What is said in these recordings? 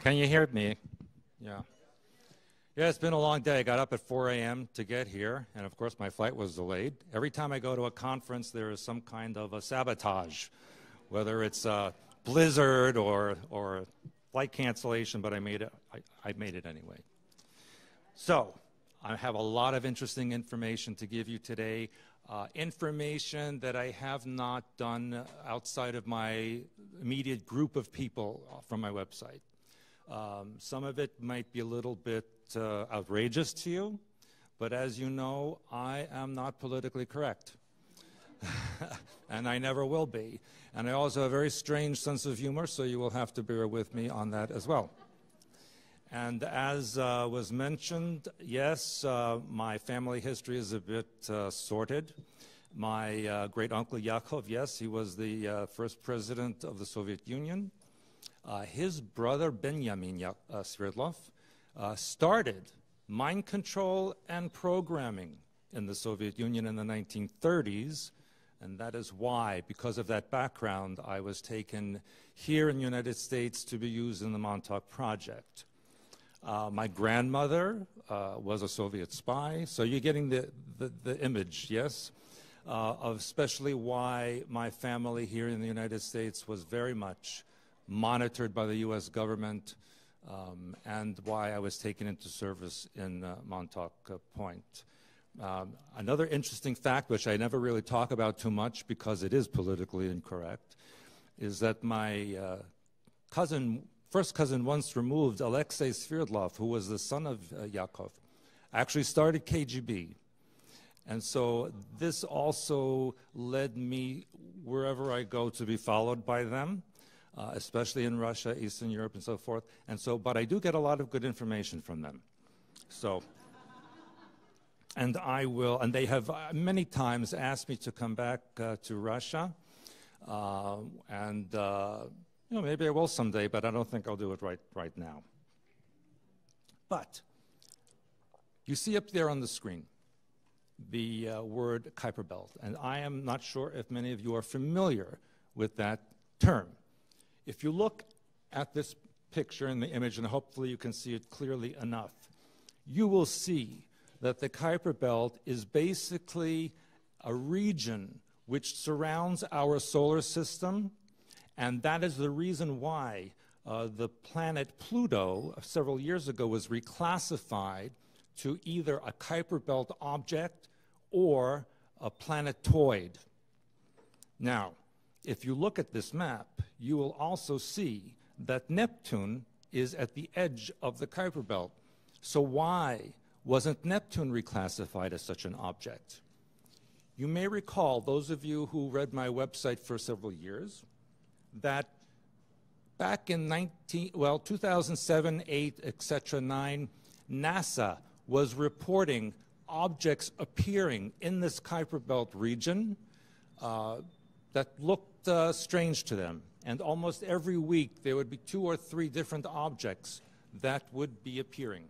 Can you hear me? Yeah. Yeah, it's been a long day. I got up at 4 a.m. to get here, and of course, my flight was delayed. Every time I go to a conference, there is some kind of a sabotage, whether it's a blizzard or, or flight cancellation, but I made it, I, I made it anyway. So, I have a lot of interesting information to give you today. Uh, information that I have not done outside of my immediate group of people from my website. Um, some of it might be a little bit uh, outrageous to you, but as you know, I am not politically correct. and I never will be. And I also have a very strange sense of humor, so you will have to bear with me on that as well. And as uh, was mentioned, yes, uh, my family history is a bit uh, sorted. My uh, great uncle Yakov, yes, he was the uh, first president of the Soviet Union. Uh, his brother Benjamin uh, Sverdlov uh, started mind control and programming in the Soviet Union in the 1930s. And that is why, because of that background, I was taken here in the United States to be used in the Montauk Project. Uh, my grandmother uh, was a Soviet spy, so you're getting the, the, the image, yes, uh, of especially why my family here in the United States was very much monitored by the U.S. government, um, and why I was taken into service in uh, Montauk uh, Point. Um, another interesting fact, which I never really talk about too much because it is politically incorrect, is that my uh, cousin, first cousin once removed, Alexei Sverdlov, who was the son of uh, Yakov, actually started KGB. And so this also led me wherever I go to be followed by them uh, especially in Russia, Eastern Europe, and so forth. And so, but I do get a lot of good information from them. So, and I will, and they have uh, many times asked me to come back uh, to Russia. Uh, and, uh, you know, maybe I will someday, but I don't think I'll do it right, right now. But you see up there on the screen the uh, word Kuiper Belt, and I am not sure if many of you are familiar with that term. If you look at this picture in the image, and hopefully you can see it clearly enough, you will see that the Kuiper Belt is basically a region which surrounds our solar system, and that is the reason why uh, the planet Pluto several years ago was reclassified to either a Kuiper Belt object or a planetoid. Now, if you look at this map, you will also see that Neptune is at the edge of the Kuiper Belt. So why wasn't Neptune reclassified as such an object? You may recall, those of you who read my website for several years, that back in 19, well, 2007, 8, etc., 9, NASA was reporting objects appearing in this Kuiper Belt region uh, that looked uh, strange to them. And almost every week, there would be two or three different objects that would be appearing.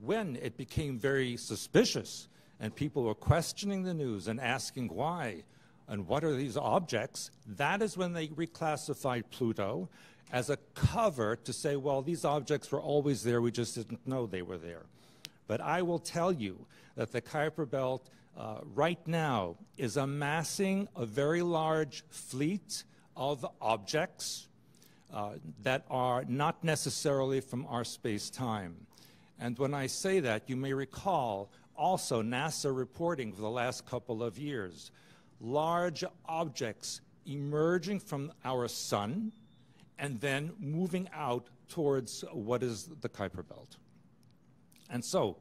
When it became very suspicious and people were questioning the news and asking why and what are these objects, that is when they reclassified Pluto as a cover to say, well, these objects were always there, we just didn't know they were there. But I will tell you that the Kuiper Belt uh, right now is amassing a very large fleet of objects uh, that are not necessarily from our space-time. And when I say that, you may recall also NASA reporting for the last couple of years, large objects emerging from our sun and then moving out towards what is the Kuiper Belt. And so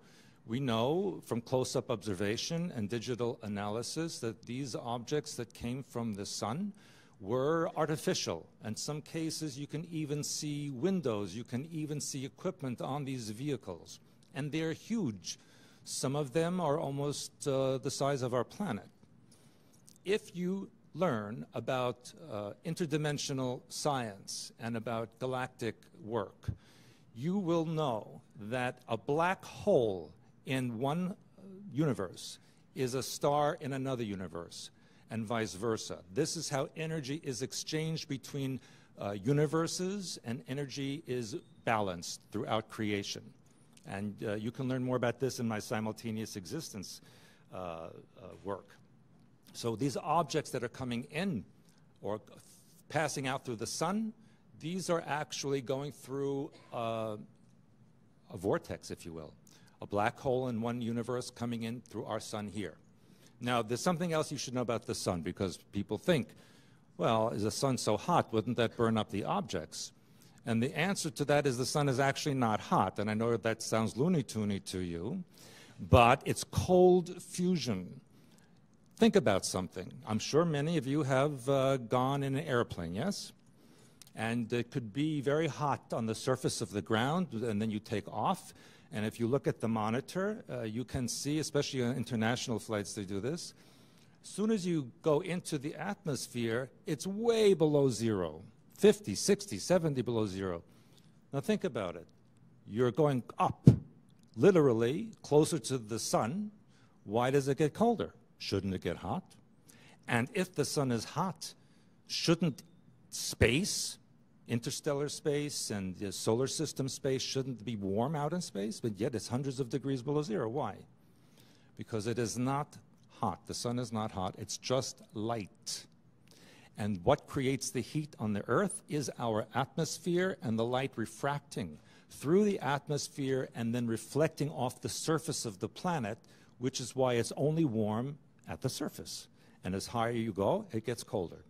we know from close-up observation and digital analysis that these objects that came from the sun were artificial. In some cases, you can even see windows, you can even see equipment on these vehicles. And they're huge. Some of them are almost uh, the size of our planet. If you learn about uh, interdimensional science and about galactic work, you will know that a black hole in one universe is a star in another universe and vice versa. This is how energy is exchanged between uh, universes, and energy is balanced throughout creation. And uh, you can learn more about this in my simultaneous existence uh, uh, work. So these objects that are coming in or passing out through the sun, these are actually going through uh, a vortex, if you will, a black hole in one universe coming in through our sun here. Now, there's something else you should know about the sun because people think, well, is the sun so hot? Wouldn't that burn up the objects? And the answer to that is the sun is actually not hot. And I know that sounds loony toony to you, but it's cold fusion. Think about something. I'm sure many of you have uh, gone in an airplane, yes? And it could be very hot on the surface of the ground, and then you take off. And if you look at the monitor, uh, you can see, especially on international flights, they do this. As soon as you go into the atmosphere, it's way below zero. 50, 60, 70 below zero. Now think about it. You're going up, literally, closer to the sun. Why does it get colder? Shouldn't it get hot? And if the sun is hot, shouldn't space, interstellar space and the solar system space, shouldn't be warm out in space? But yet it's hundreds of degrees below zero. Why? Because it is not hot. The sun is not hot. It's just light. And what creates the heat on the Earth is our atmosphere and the light refracting through the atmosphere and then reflecting off the surface of the planet, which is why it's only warm at the surface. And as higher you go, it gets colder.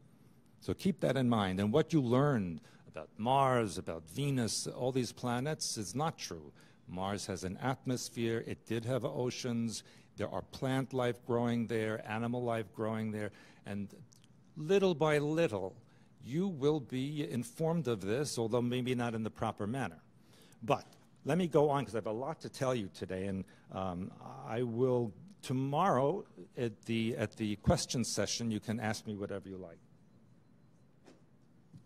So keep that in mind. And what you learned about Mars, about Venus, all these planets is not true. Mars has an atmosphere, it did have oceans, there are plant life growing there, animal life growing there, and little by little, you will be informed of this, although maybe not in the proper manner. But let me go on because I have a lot to tell you today, and um, I will tomorrow at the at the question session. You can ask me whatever you like.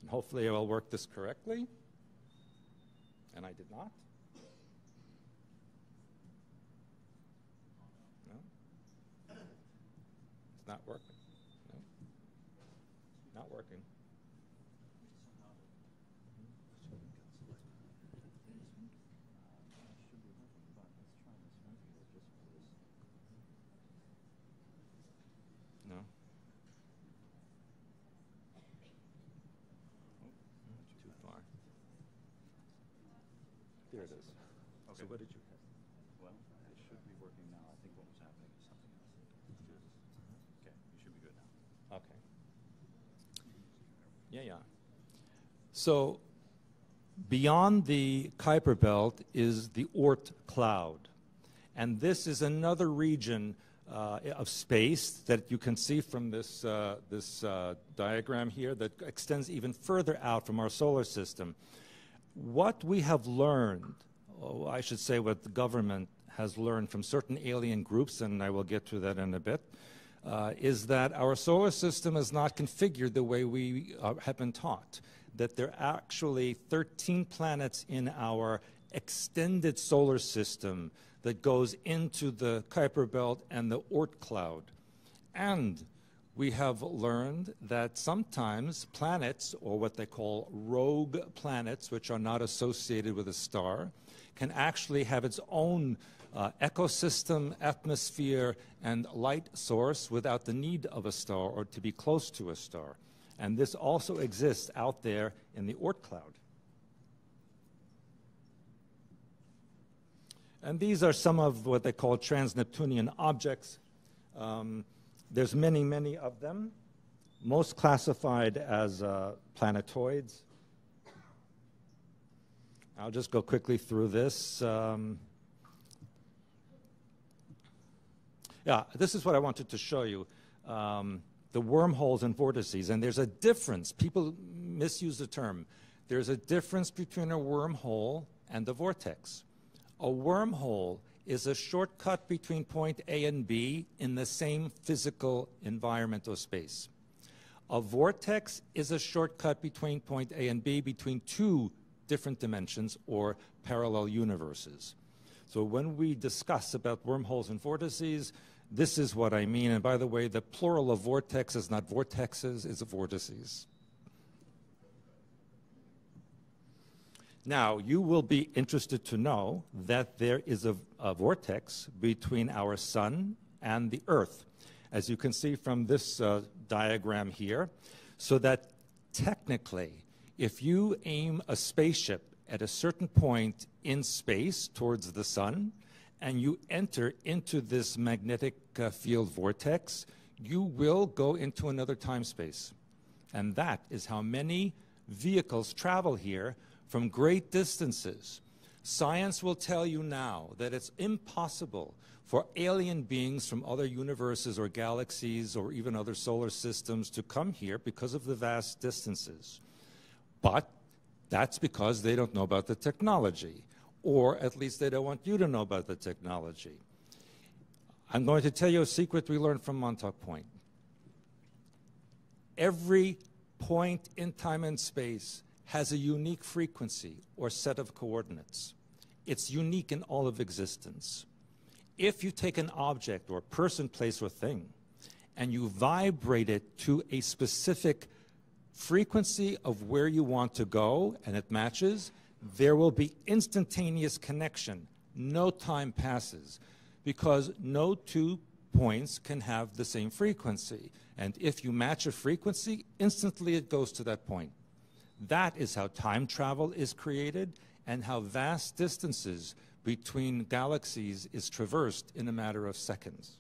And hopefully, I will work this correctly. And I did not. No, it's not working. Not working. No. Too far. There it is. So what did you have? Well, it should be working now. I think what was happening is something else. Okay, you should be good now. Okay. Yeah, yeah. So beyond the Kuiper belt is the Oort cloud. And this is another region uh, of space that you can see from this, uh, this uh, diagram here that extends even further out from our solar system. What we have learned, oh, I should say what the government has learned from certain alien groups, and I will get to that in a bit, uh, is that our solar system is not configured the way we uh, have been taught. That there are actually 13 planets in our extended solar system that goes into the Kuiper Belt and the Oort cloud. And we have learned that sometimes planets, or what they call rogue planets, which are not associated with a star, can actually have its own uh, ecosystem, atmosphere, and light source without the need of a star or to be close to a star. And this also exists out there in the Oort cloud. And these are some of what they call trans-Neptunian objects. Um, there's many, many of them, most classified as uh, planetoids. I'll just go quickly through this. Um, yeah, this is what I wanted to show you. Um, the wormholes and vortices. And there's a difference. People misuse the term. There's a difference between a wormhole and a vortex. A wormhole is a shortcut between point A and B in the same physical environment or space. A vortex is a shortcut between point A and B between two different dimensions or parallel universes. So when we discuss about wormholes and vortices, this is what I mean. And by the way, the plural of vortex is not vortexes, it's vortices. Now, you will be interested to know that there is a, a vortex between our sun and the Earth, as you can see from this uh, diagram here, so that technically, if you aim a spaceship at a certain point in space towards the sun, and you enter into this magnetic uh, field vortex, you will go into another time space. And that is how many vehicles travel here from great distances. Science will tell you now that it's impossible for alien beings from other universes or galaxies or even other solar systems to come here because of the vast distances. But that's because they don't know about the technology, or at least they don't want you to know about the technology. I'm going to tell you a secret we learned from Montauk Point. Every point in time and space has a unique frequency or set of coordinates. It's unique in all of existence. If you take an object or person, place, or thing and you vibrate it to a specific frequency of where you want to go and it matches, there will be instantaneous connection. No time passes because no two points can have the same frequency. And if you match a frequency, instantly it goes to that point. That is how time travel is created and how vast distances between galaxies is traversed in a matter of seconds.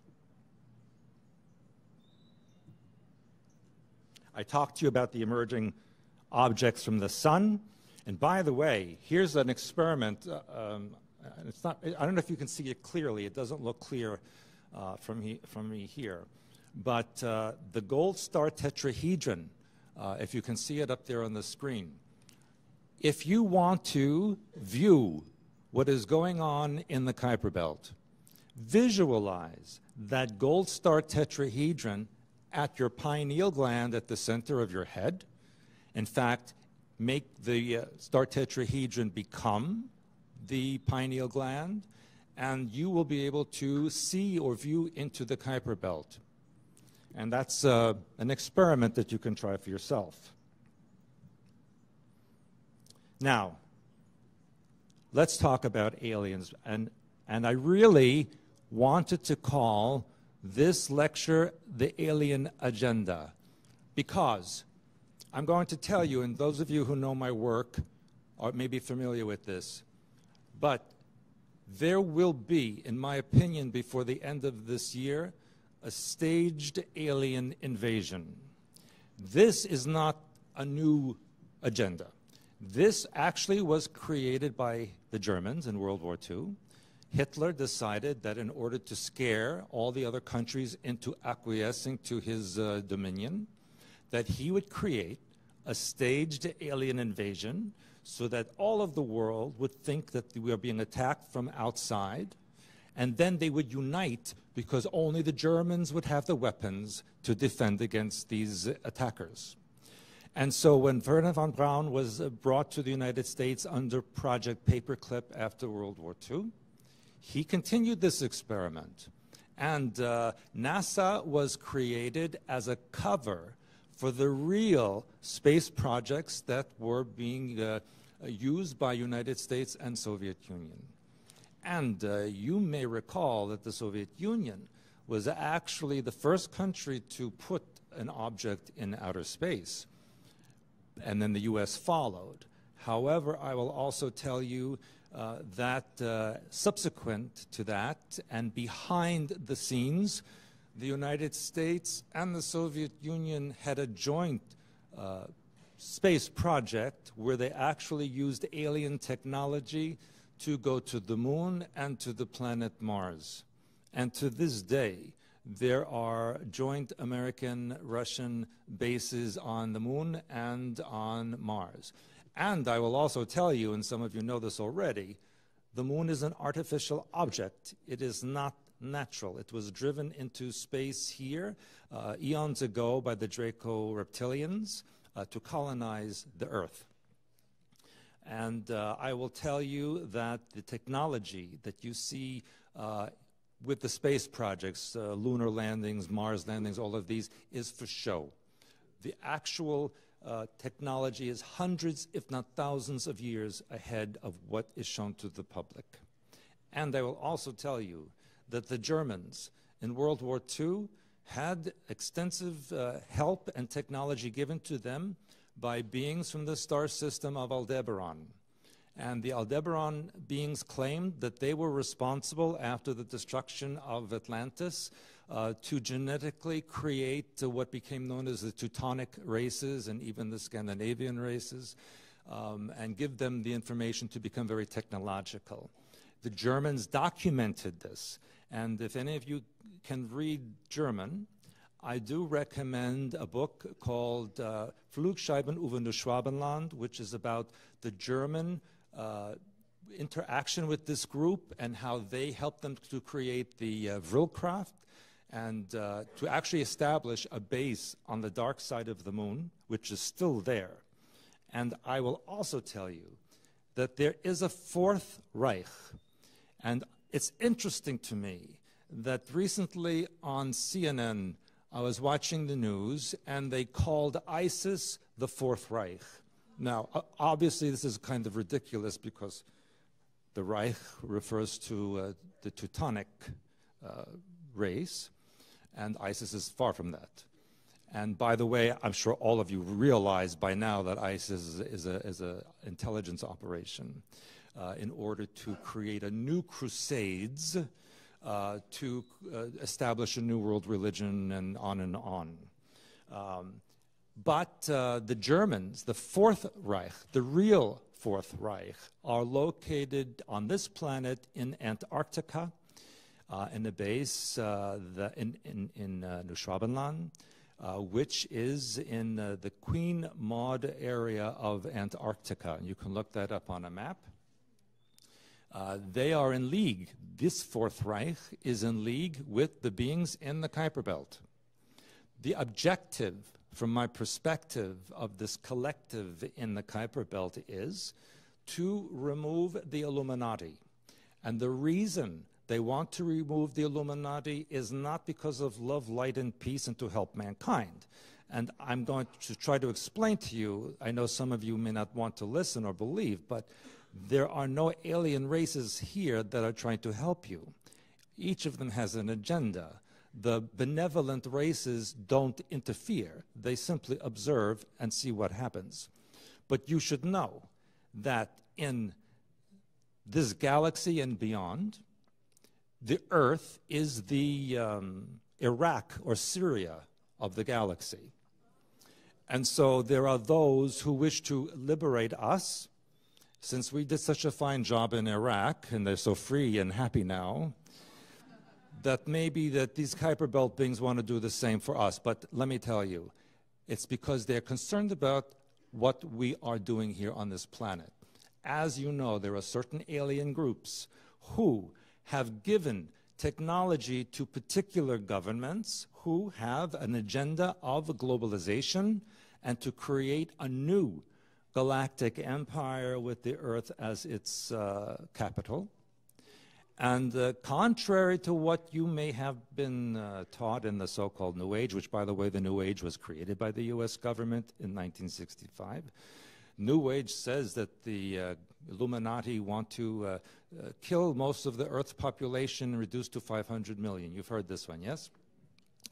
I talked to you about the emerging objects from the sun. And by the way, here's an experiment. Uh, um, it's not, I don't know if you can see it clearly. It doesn't look clear uh, from, he, from me here. But uh, the gold star tetrahedron uh, if you can see it up there on the screen. If you want to view what is going on in the Kuiper Belt, visualize that gold star tetrahedron at your pineal gland at the center of your head. In fact, make the uh, star tetrahedron become the pineal gland, and you will be able to see or view into the Kuiper Belt. And that's uh, an experiment that you can try for yourself. Now, let's talk about aliens. And, and I really wanted to call this lecture the Alien Agenda because I'm going to tell you, and those of you who know my work are maybe familiar with this, but there will be, in my opinion, before the end of this year, a staged alien invasion. This is not a new agenda. This actually was created by the Germans in World War II. Hitler decided that in order to scare all the other countries into acquiescing to his uh, dominion, that he would create a staged alien invasion so that all of the world would think that we are being attacked from outside and then they would unite because only the Germans would have the weapons to defend against these attackers. And so when Wernher von Braun was uh, brought to the United States under Project Paperclip after World War II, he continued this experiment. And uh, NASA was created as a cover for the real space projects that were being uh, used by United States and Soviet Union. And uh, you may recall that the Soviet Union was actually the first country to put an object in outer space. And then the US followed. However, I will also tell you uh, that uh, subsequent to that and behind the scenes, the United States and the Soviet Union had a joint uh, space project where they actually used alien technology to go to the moon and to the planet Mars. And to this day, there are joint American Russian bases on the moon and on Mars. And I will also tell you, and some of you know this already, the moon is an artificial object. It is not natural. It was driven into space here uh, eons ago by the Draco reptilians uh, to colonize the Earth. And uh, I will tell you that the technology that you see uh, with the space projects, uh, lunar landings, Mars landings, all of these, is for show. The actual uh, technology is hundreds, if not thousands, of years ahead of what is shown to the public. And I will also tell you that the Germans in World War II had extensive uh, help and technology given to them by beings from the star system of Aldebaran. And the Aldebaran beings claimed that they were responsible after the destruction of Atlantis uh, to genetically create uh, what became known as the Teutonic races and even the Scandinavian races, um, and give them the information to become very technological. The Germans documented this, and if any of you can read German, I do recommend a book called uh, Flugscheiben über das Schwabenland, which is about the German uh, interaction with this group and how they helped them to create the uh, Vril craft and uh, to actually establish a base on the dark side of the moon, which is still there. And I will also tell you that there is a fourth Reich. And it's interesting to me that recently on CNN, I was watching the news and they called ISIS the Fourth Reich. Now, obviously, this is kind of ridiculous because the Reich refers to uh, the Teutonic uh, race, and ISIS is far from that. And by the way, I'm sure all of you realize by now that ISIS is an is a intelligence operation uh, in order to create a new crusades uh, to uh, establish a new world religion and on and on. Um, but uh, the Germans, the Fourth Reich, the real Fourth Reich, are located on this planet in Antarctica, in a base the, in, in, in uh, Neuschwabenland, uh, which is in uh, the Queen Maud area of Antarctica. You can look that up on a map. Uh, they are in league. This Fourth Reich is in league with the beings in the Kuiper Belt. The objective from my perspective of this collective in the Kuiper Belt is to remove the Illuminati. And the reason they want to remove the Illuminati is not because of love, light, and peace and to help mankind. And I'm going to try to explain to you, I know some of you may not want to listen or believe, but there are no alien races here that are trying to help you. Each of them has an agenda the benevolent races don't interfere. They simply observe and see what happens. But you should know that in this galaxy and beyond, the Earth is the um, Iraq or Syria of the galaxy. And so there are those who wish to liberate us. Since we did such a fine job in Iraq and they're so free and happy now, that maybe that these Kuiper Belt beings want to do the same for us. But let me tell you, it's because they're concerned about what we are doing here on this planet. As you know, there are certain alien groups who have given technology to particular governments who have an agenda of globalization and to create a new galactic empire with the Earth as its uh, capital. And uh, contrary to what you may have been uh, taught in the so called New Age, which, by the way, the New Age was created by the US government in 1965, New Age says that the uh, Illuminati want to uh, uh, kill most of the Earth's population and reduce to 500 million. You've heard this one, yes?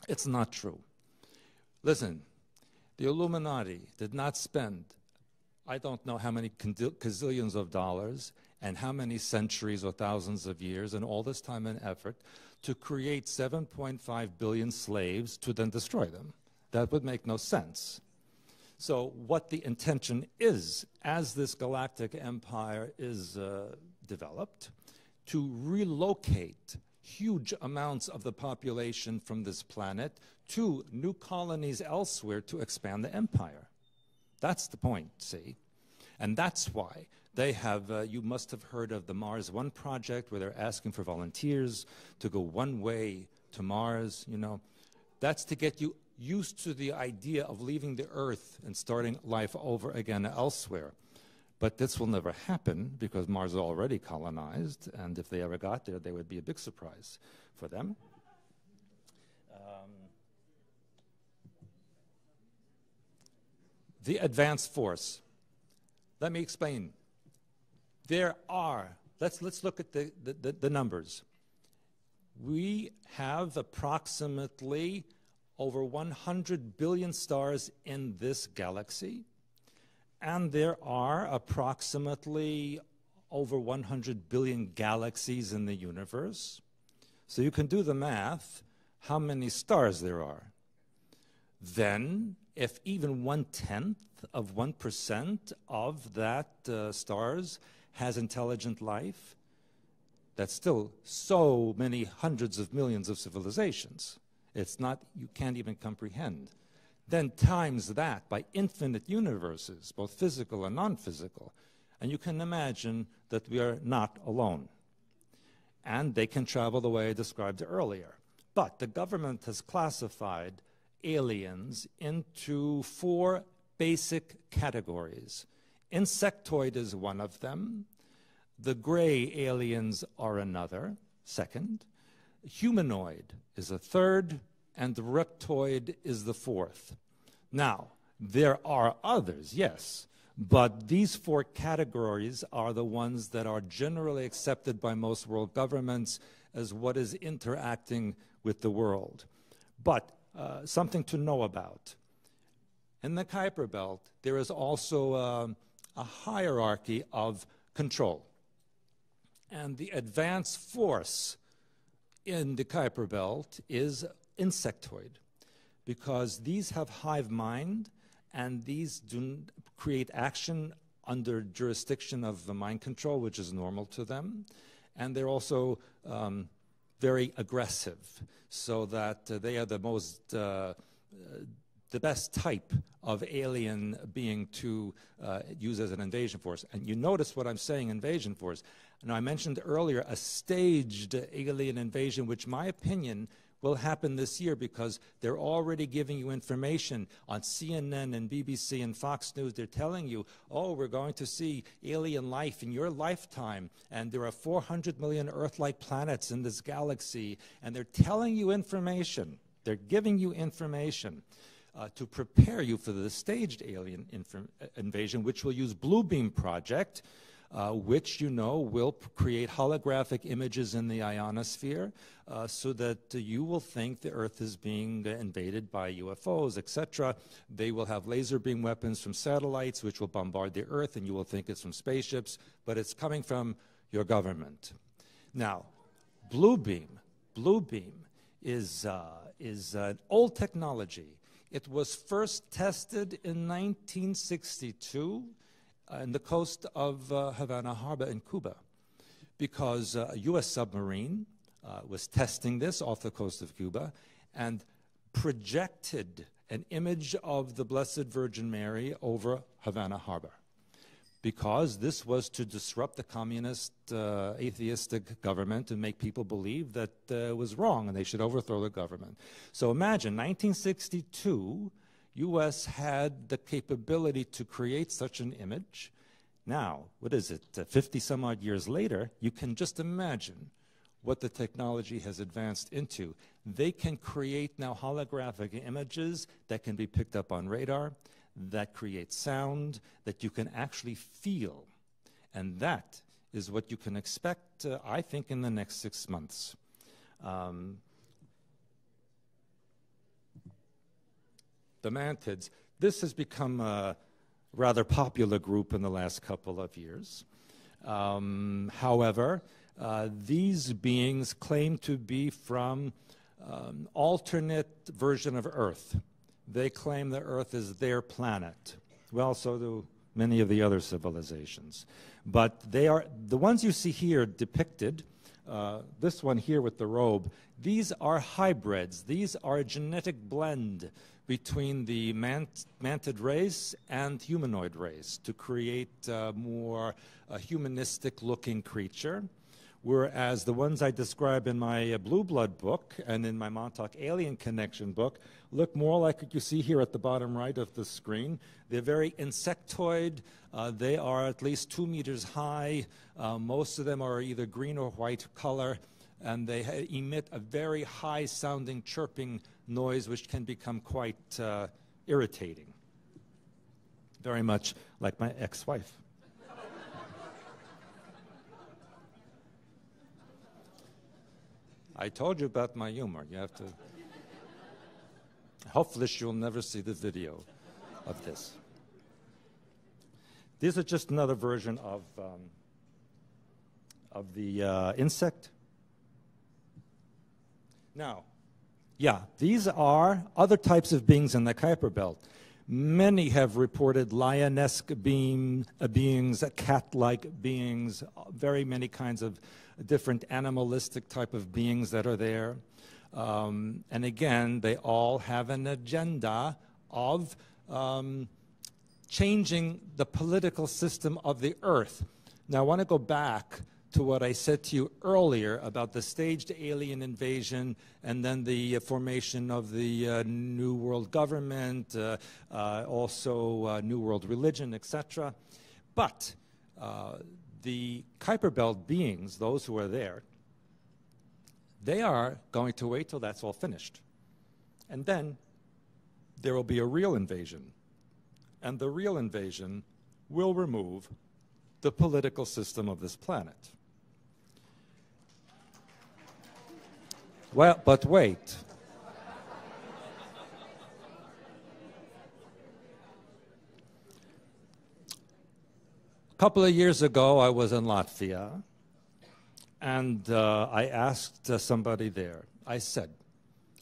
It's not true. Listen, the Illuminati did not spend, I don't know how many gazillions of dollars and how many centuries or thousands of years and all this time and effort to create 7.5 billion slaves to then destroy them. That would make no sense. So, what the intention is, as this galactic empire is uh, developed, to relocate huge amounts of the population from this planet to new colonies elsewhere to expand the empire. That's the point, see? And that's why they have, uh, you must have heard of the Mars One project where they're asking for volunteers to go one way to Mars, you know. That's to get you used to the idea of leaving the Earth and starting life over again elsewhere. But this will never happen because Mars is already colonized, and if they ever got there, they would be a big surprise for them. The advanced force. Let me explain. There are, let's, let's look at the, the, the numbers. We have approximately over 100 billion stars in this galaxy, and there are approximately over 100 billion galaxies in the universe. So you can do the math how many stars there are. Then, if even one tenth of 1% of that uh, stars has intelligent life, that's still so many hundreds of millions of civilizations. It's not, you can't even comprehend. Then times that by infinite universes, both physical and non physical, and you can imagine that we are not alone. And they can travel the way I described earlier. But the government has classified aliens into four basic categories. Insectoid is one of them. The gray aliens are another, second. Humanoid is a third, and the reptoid is the fourth. Now, there are others, yes, but these four categories are the ones that are generally accepted by most world governments as what is interacting with the world. But uh, something to know about. In the Kuiper Belt, there is also uh, a hierarchy of control. And the advanced force in the Kuiper Belt is insectoid because these have hive mind and these do create action under jurisdiction of the mind control, which is normal to them. And they're also um, very aggressive, so that uh, they are the most, uh, uh, the best type of alien being to uh, use as an invasion force. And you notice what I'm saying, invasion force. Now, I mentioned earlier a staged alien invasion, which, my opinion, will happen this year because they're already giving you information on CNN and BBC and Fox News. They're telling you, oh, we're going to see alien life in your lifetime, and there are 400 million Earth like planets in this galaxy, and they're telling you information. They're giving you information. Uh, to prepare you for the staged alien invasion, which will use Bluebeam Project, uh, which you know will create holographic images in the ionosphere uh, so that uh, you will think the Earth is being invaded by UFOs, etc. They will have laser beam weapons from satellites which will bombard the Earth and you will think it's from spaceships, but it's coming from your government. Now, blue beam, blue beam is, uh, is an old technology. It was first tested in 1962 in the coast of uh, Havana Harbor in Cuba because uh, a U.S. submarine uh, was testing this off the coast of Cuba and projected an image of the Blessed Virgin Mary over Havana Harbor because this was to disrupt the communist uh, atheistic government and make people believe that uh, it was wrong and they should overthrow the government. So imagine 1962 U.S. had the capability to create such an image. Now, what is it, uh, 50 some odd years later, you can just imagine what the technology has advanced into. They can create now holographic images that can be picked up on radar, that create sound, that you can actually feel. And that is what you can expect, uh, I think, in the next six months. Um, the mantids. This has become a rather popular group in the last couple of years. Um, however, uh, these beings claim to be from um, alternate version of Earth. They claim that Earth is their planet. Well, so do many of the other civilizations. But they are the ones you see here depicted. Uh, this one here with the robe. These are hybrids. These are a genetic blend between the mant race and humanoid race to create a more uh, humanistic looking creature. Whereas the ones I describe in my Blue Blood book and in my Montauk Alien Connection book look more like what you see here at the bottom right of the screen. They're very insectoid. Uh, they are at least two meters high. Uh, most of them are either green or white color, and they emit a very high sounding chirping noise which can become quite uh, irritating. very much like my ex wife. I told you about my humor. You have to. Hopefully, she'll never see the video of this. These are just another version of, um, of the uh, insect. Now, yeah, these are other types of beings in the Kuiper Belt. Many have reported lionesque being, uh, beings, cat-like beings, very many kinds of different animalistic type of beings that are there. Um, and again, they all have an agenda of um, changing the political system of the earth. Now, I want to go back to what I said to you earlier about the staged alien invasion and then the uh, formation of the uh, New World Government, uh, uh also uh, New World Religion, etc. But uh, the Kuiper Belt beings, those who are there, they are going to wait till that's all finished. And then there will be a real invasion. And the real invasion will remove the political system of this planet. Well, but wait. A couple of years ago, I was in Latvia, and uh, I asked uh, somebody there, I said,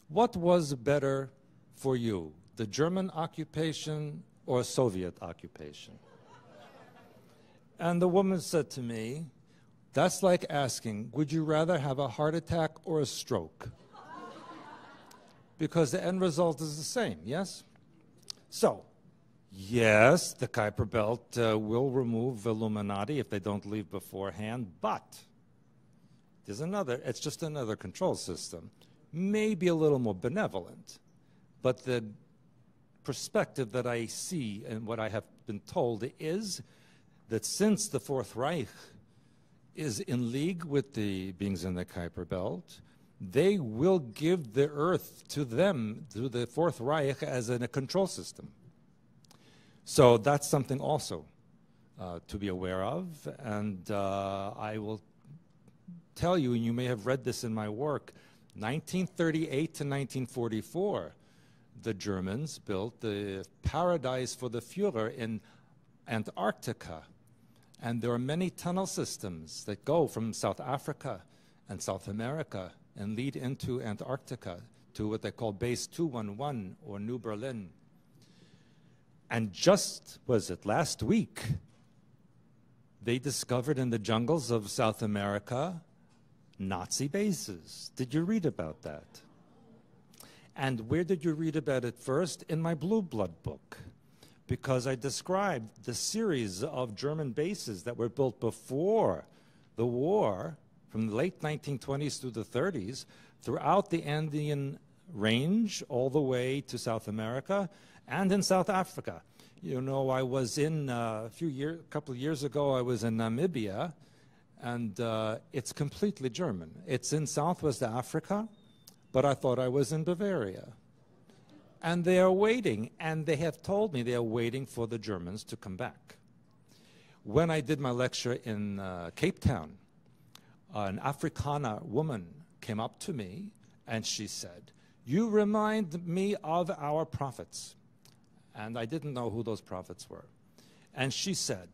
What was better for you, the German occupation or Soviet occupation? And the woman said to me, that's like asking, would you rather have a heart attack or a stroke? Because the end result is the same, yes? So, yes, the Kuiper Belt uh, will remove Illuminati if they don't leave beforehand, but there's another, it's just another control system. Maybe a little more benevolent, but the perspective that I see and what I have been told is that since the Fourth Reich is in league with the beings in the Kuiper Belt. They will give the earth to them, to the Fourth Reich, as a control system. So that's something also uh, to be aware of. And uh, I will tell you, and you may have read this in my work, 1938 to 1944, the Germans built the paradise for the Fuhrer in Antarctica and there are many tunnel systems that go from South Africa and South America and lead into Antarctica to what they call Base 211 or New Berlin. And just, was it last week, they discovered in the jungles of South America Nazi bases. Did you read about that? And where did you read about it first? In my Blue Blood book because I described the series of German bases that were built before the war, from the late 1920s through the 30s, throughout the Andean range all the way to South America and in South Africa. You know, I was in uh, a few years, a couple of years ago, I was in Namibia, and uh, it's completely German. It's in Southwest Africa, but I thought I was in Bavaria and they are waiting, and they have told me they are waiting for the Germans to come back. When I did my lecture in uh, Cape Town, an Afrikaner woman came up to me and she said, You remind me of our prophets. And I didn't know who those prophets were. And she said,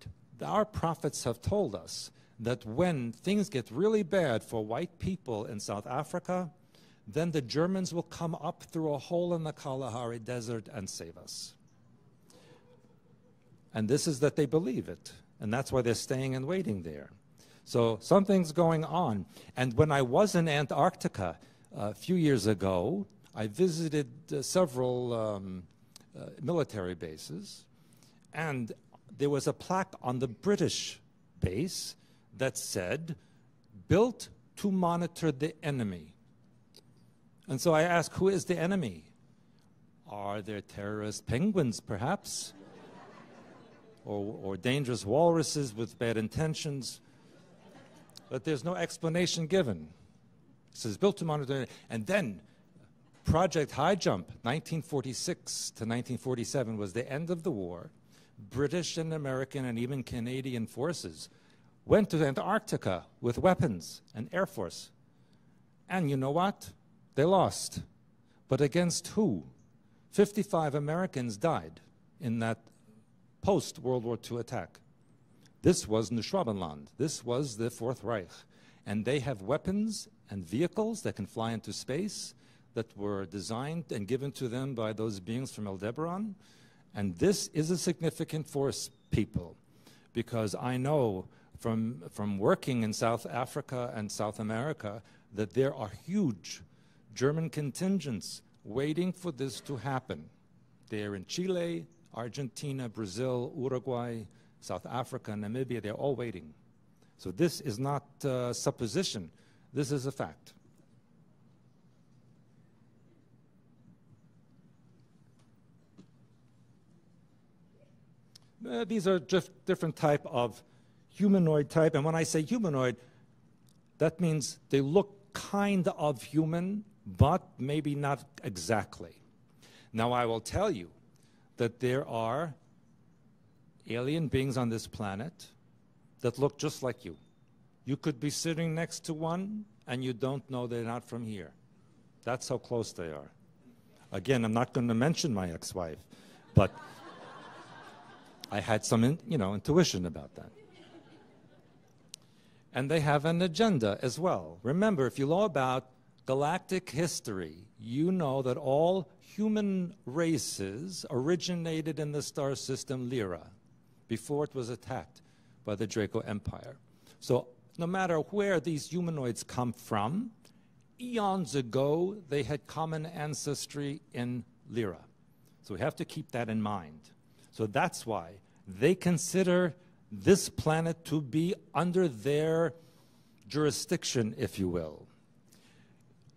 Our prophets have told us that when things get really bad for white people in South Africa, then the Germans will come up through a hole in the Kalahari Desert and save us. And this is that they believe it. And that's why they're staying and waiting there. So something's going on. And when I was in Antarctica uh, a few years ago, I visited uh, several um, uh, military bases. And there was a plaque on the British base that said, built to monitor the enemy. And so I ask, who is the enemy? Are there terrorist penguins, perhaps? or, or dangerous walruses with bad intentions? But there's no explanation given. It says built to monitor. And then Project High Jump, 1946 to 1947, was the end of the war. British and American and even Canadian forces went to Antarctica with weapons and Air Force. And you know what? They lost. But against who? 55 Americans died in that post World War II attack. This was Neuschwabenland. This was the Fourth Reich. And they have weapons and vehicles that can fly into space that were designed and given to them by those beings from Aldebaran. And this is a significant force, people, because I know from, from working in South Africa and South America that there are huge German contingents waiting for this to happen. They're in Chile, Argentina, Brazil, Uruguay, South Africa, Namibia, they're all waiting. So this is not uh, supposition, this is a fact. Uh, these are just different type of humanoid type, and when I say humanoid, that means they look kind of human, but maybe not exactly. Now I will tell you that there are alien beings on this planet that look just like you. You could be sitting next to one and you don't know they're not from here. That's how close they are. Again, I'm not going to mention my ex-wife, but I had some, in, you know, intuition about that. And they have an agenda as well. Remember, if you know about galactic history, you know that all human races originated in the star system Lyra before it was attacked by the Draco Empire. So no matter where these humanoids come from, eons ago they had common ancestry in Lyra. So we have to keep that in mind. So that's why they consider this planet to be under their jurisdiction, if you will.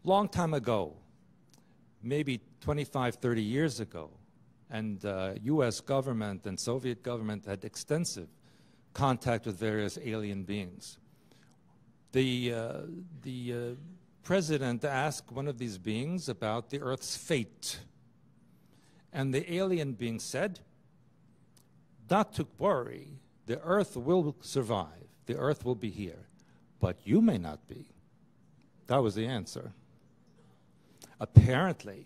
Long time ago, maybe 25, 30 years ago, and uh, US government and Soviet government had extensive contact with various alien beings. The, uh, the uh, president asked one of these beings about the Earth's fate. And the alien being said, not to worry, the Earth will survive. The Earth will be here. But you may not be. That was the answer. Apparently,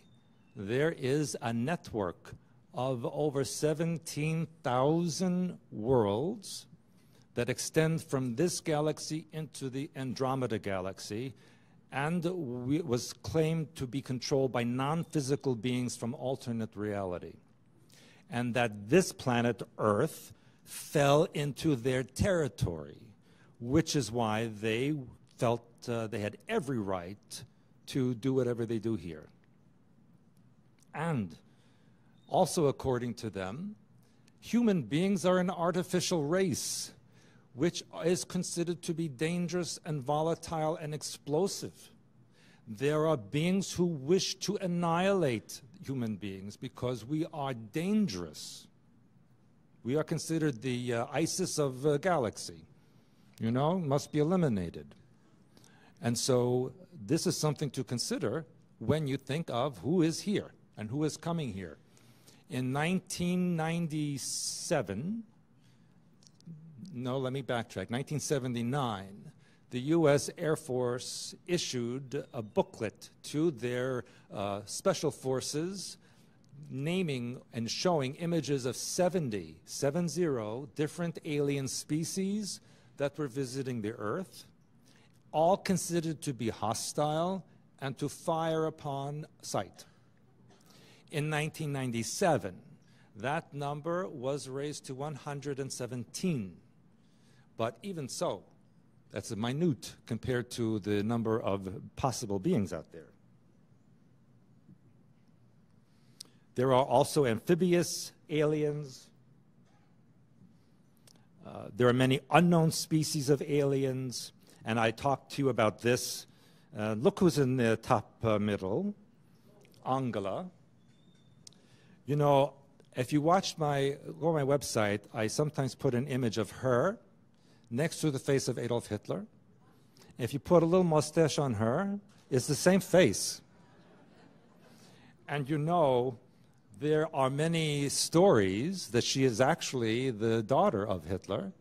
there is a network of over 17,000 worlds that extend from this galaxy into the Andromeda galaxy and was claimed to be controlled by non-physical beings from alternate reality. And that this planet, Earth, fell into their territory, which is why they felt uh, they had every right to do whatever they do here. And also according to them, human beings are an artificial race which is considered to be dangerous and volatile and explosive. There are beings who wish to annihilate human beings because we are dangerous. We are considered the uh, ISIS of the galaxy. You know, must be eliminated. And so this is something to consider when you think of who is here and who is coming here. In 1997, no, let me backtrack. 1979, the U.S. Air Force issued a booklet to their uh, special forces naming and showing images of 70, 70 different alien species that were visiting the Earth, all considered to be hostile and to fire upon sight. In 1997, that number was raised to 117. But even so, that's a minute compared to the number of possible beings out there. There are also amphibious aliens. Uh, there are many unknown species of aliens, and I talked to you about this. Uh, look who's in the top uh, middle, Angela. You know, if you watch my, go on my website, I sometimes put an image of her next to the face of Adolf Hitler. If you put a little mustache on her, it's the same face. And you know there are many stories that she is actually the daughter of Hitler,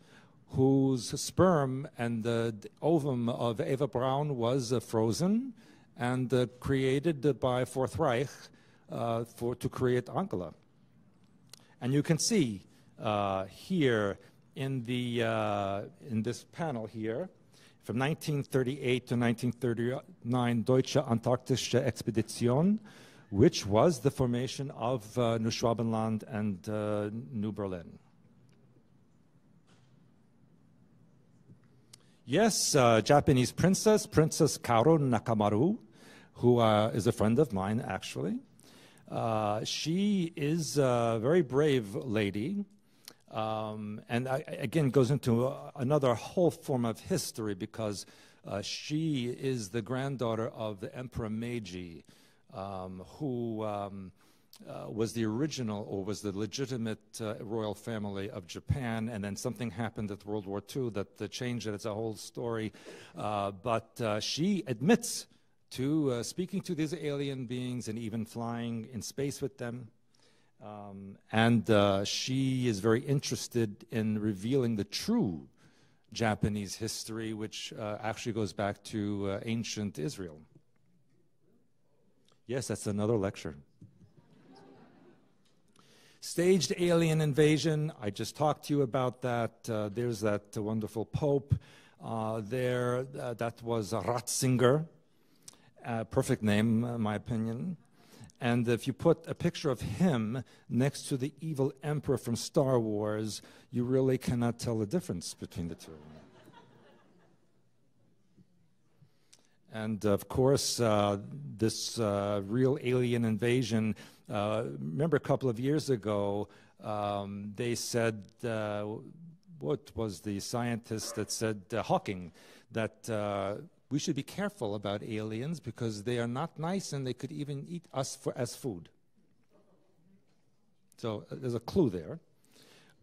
whose sperm and the ovum of Eva Braun was uh, frozen and uh, created by Fourth Reich uh, for, to create Angela. And you can see here in, the, in this panel here, from 1938 to 1939, Deutsche Antarktische Expedition, which was the formation of uh, New Schwabenland and uh, New Berlin. Yes, uh, Japanese princess, Princess Kaoru Nakamaru, who uh, is a friend of mine, actually. Uh, she is a very brave lady. Um, and I, again, goes into another whole form of history because uh, she is the granddaughter of the Emperor Meiji, um, who um, uh, was the original or was the legitimate uh, royal family of Japan, and then something happened at World War II that, changed it. It's a whole story. Uh, but uh, she admits to uh, speaking to these alien beings and even flying in space with them. Um, and she is very interested in revealing the true Japanese history, which actually goes back to ancient Israel. Yes, that's another lecture. Staged alien invasion, I just talked to you about that. Uh, there's that uh, wonderful Pope uh, there. Uh, that was Ratzinger. Uh, perfect name, in my opinion. And if you put a picture of him next to the evil emperor from Star Wars, you really cannot tell the difference between the two. And of course, uh, this uh, real alien invasion. Uh, remember, a couple of years ago, um, they said, uh, what was the scientist that said, uh, Hawking, that uh, we should be careful about aliens because they are not nice and they could even eat us for, as food. So there's a clue there.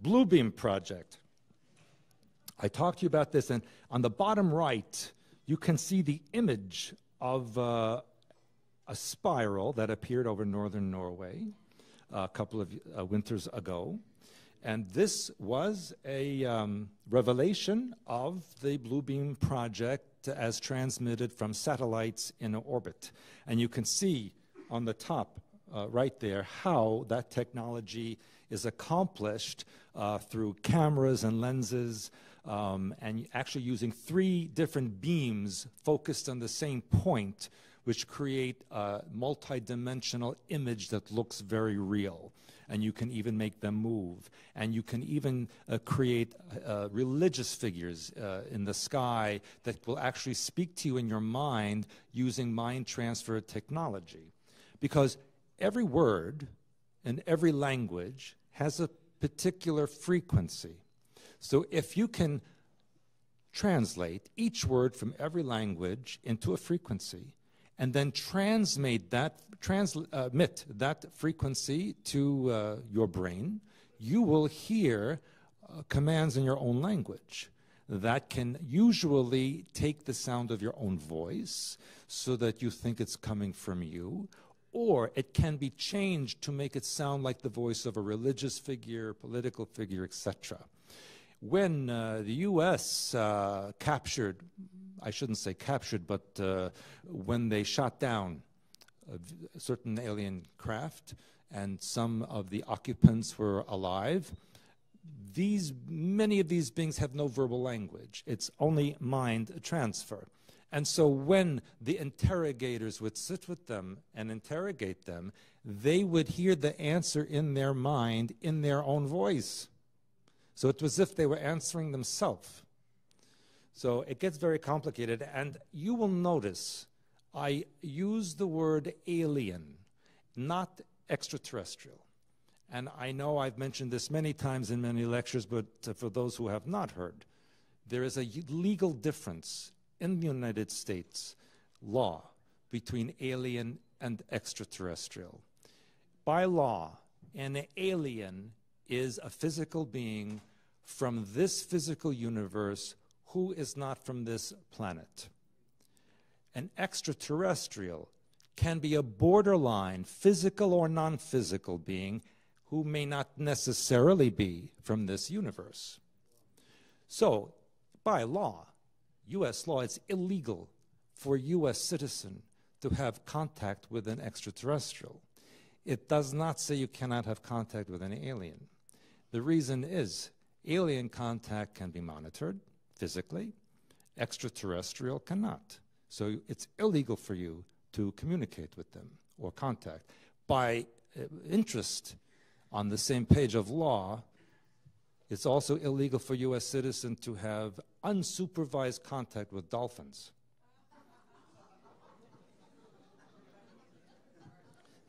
Bluebeam Project. I talked to you about this, and on the bottom right, you can see the image of uh, a spiral that appeared over northern Norway a couple of uh, winters ago. And this was a um, revelation of the Bluebeam project as transmitted from satellites in orbit. And you can see on the top uh, right there how that technology is accomplished uh, through cameras and lenses um, and actually using three different beams focused on the same point, which create a multi-dimensional image that looks very real. And you can even make them move. And you can even uh, create uh, religious figures uh, in the sky that will actually speak to you in your mind using mind transfer technology. Because every word in every language has a particular frequency. So if you can translate each word from every language into a frequency and then transmit that, transmit that frequency to uh, your brain, you will hear uh, commands in your own language that can usually take the sound of your own voice so that you think it's coming from you, or it can be changed to make it sound like the voice of a religious figure, political figure, etc when uh, the U.S. Uh, captured, I shouldn't say captured, but uh, when they shot down certain alien craft and some of the occupants were alive, these, many of these beings have no verbal language. It's only mind transfer. And so when the interrogators would sit with them and interrogate them, they would hear the answer in their mind in their own voice. So it was as if they were answering themselves. So it gets very complicated. And you will notice I use the word alien, not extraterrestrial. And I know I've mentioned this many times in many lectures, but uh, for those who have not heard, there is a legal difference in the United States law between alien and extraterrestrial. By law, an alien is a physical being from this physical universe who is not from this planet. An extraterrestrial can be a borderline, physical or non physical being who may not necessarily be from this universe. So, by law, US law, it's illegal for US citizen to have contact with an extraterrestrial. It does not say you cannot have contact with an alien. The reason is alien contact can be monitored physically, extraterrestrial cannot. So it's illegal for you to communicate with them or contact. By uh, interest on the same page of law, it's also illegal for U.S. citizens to have unsupervised contact with dolphins.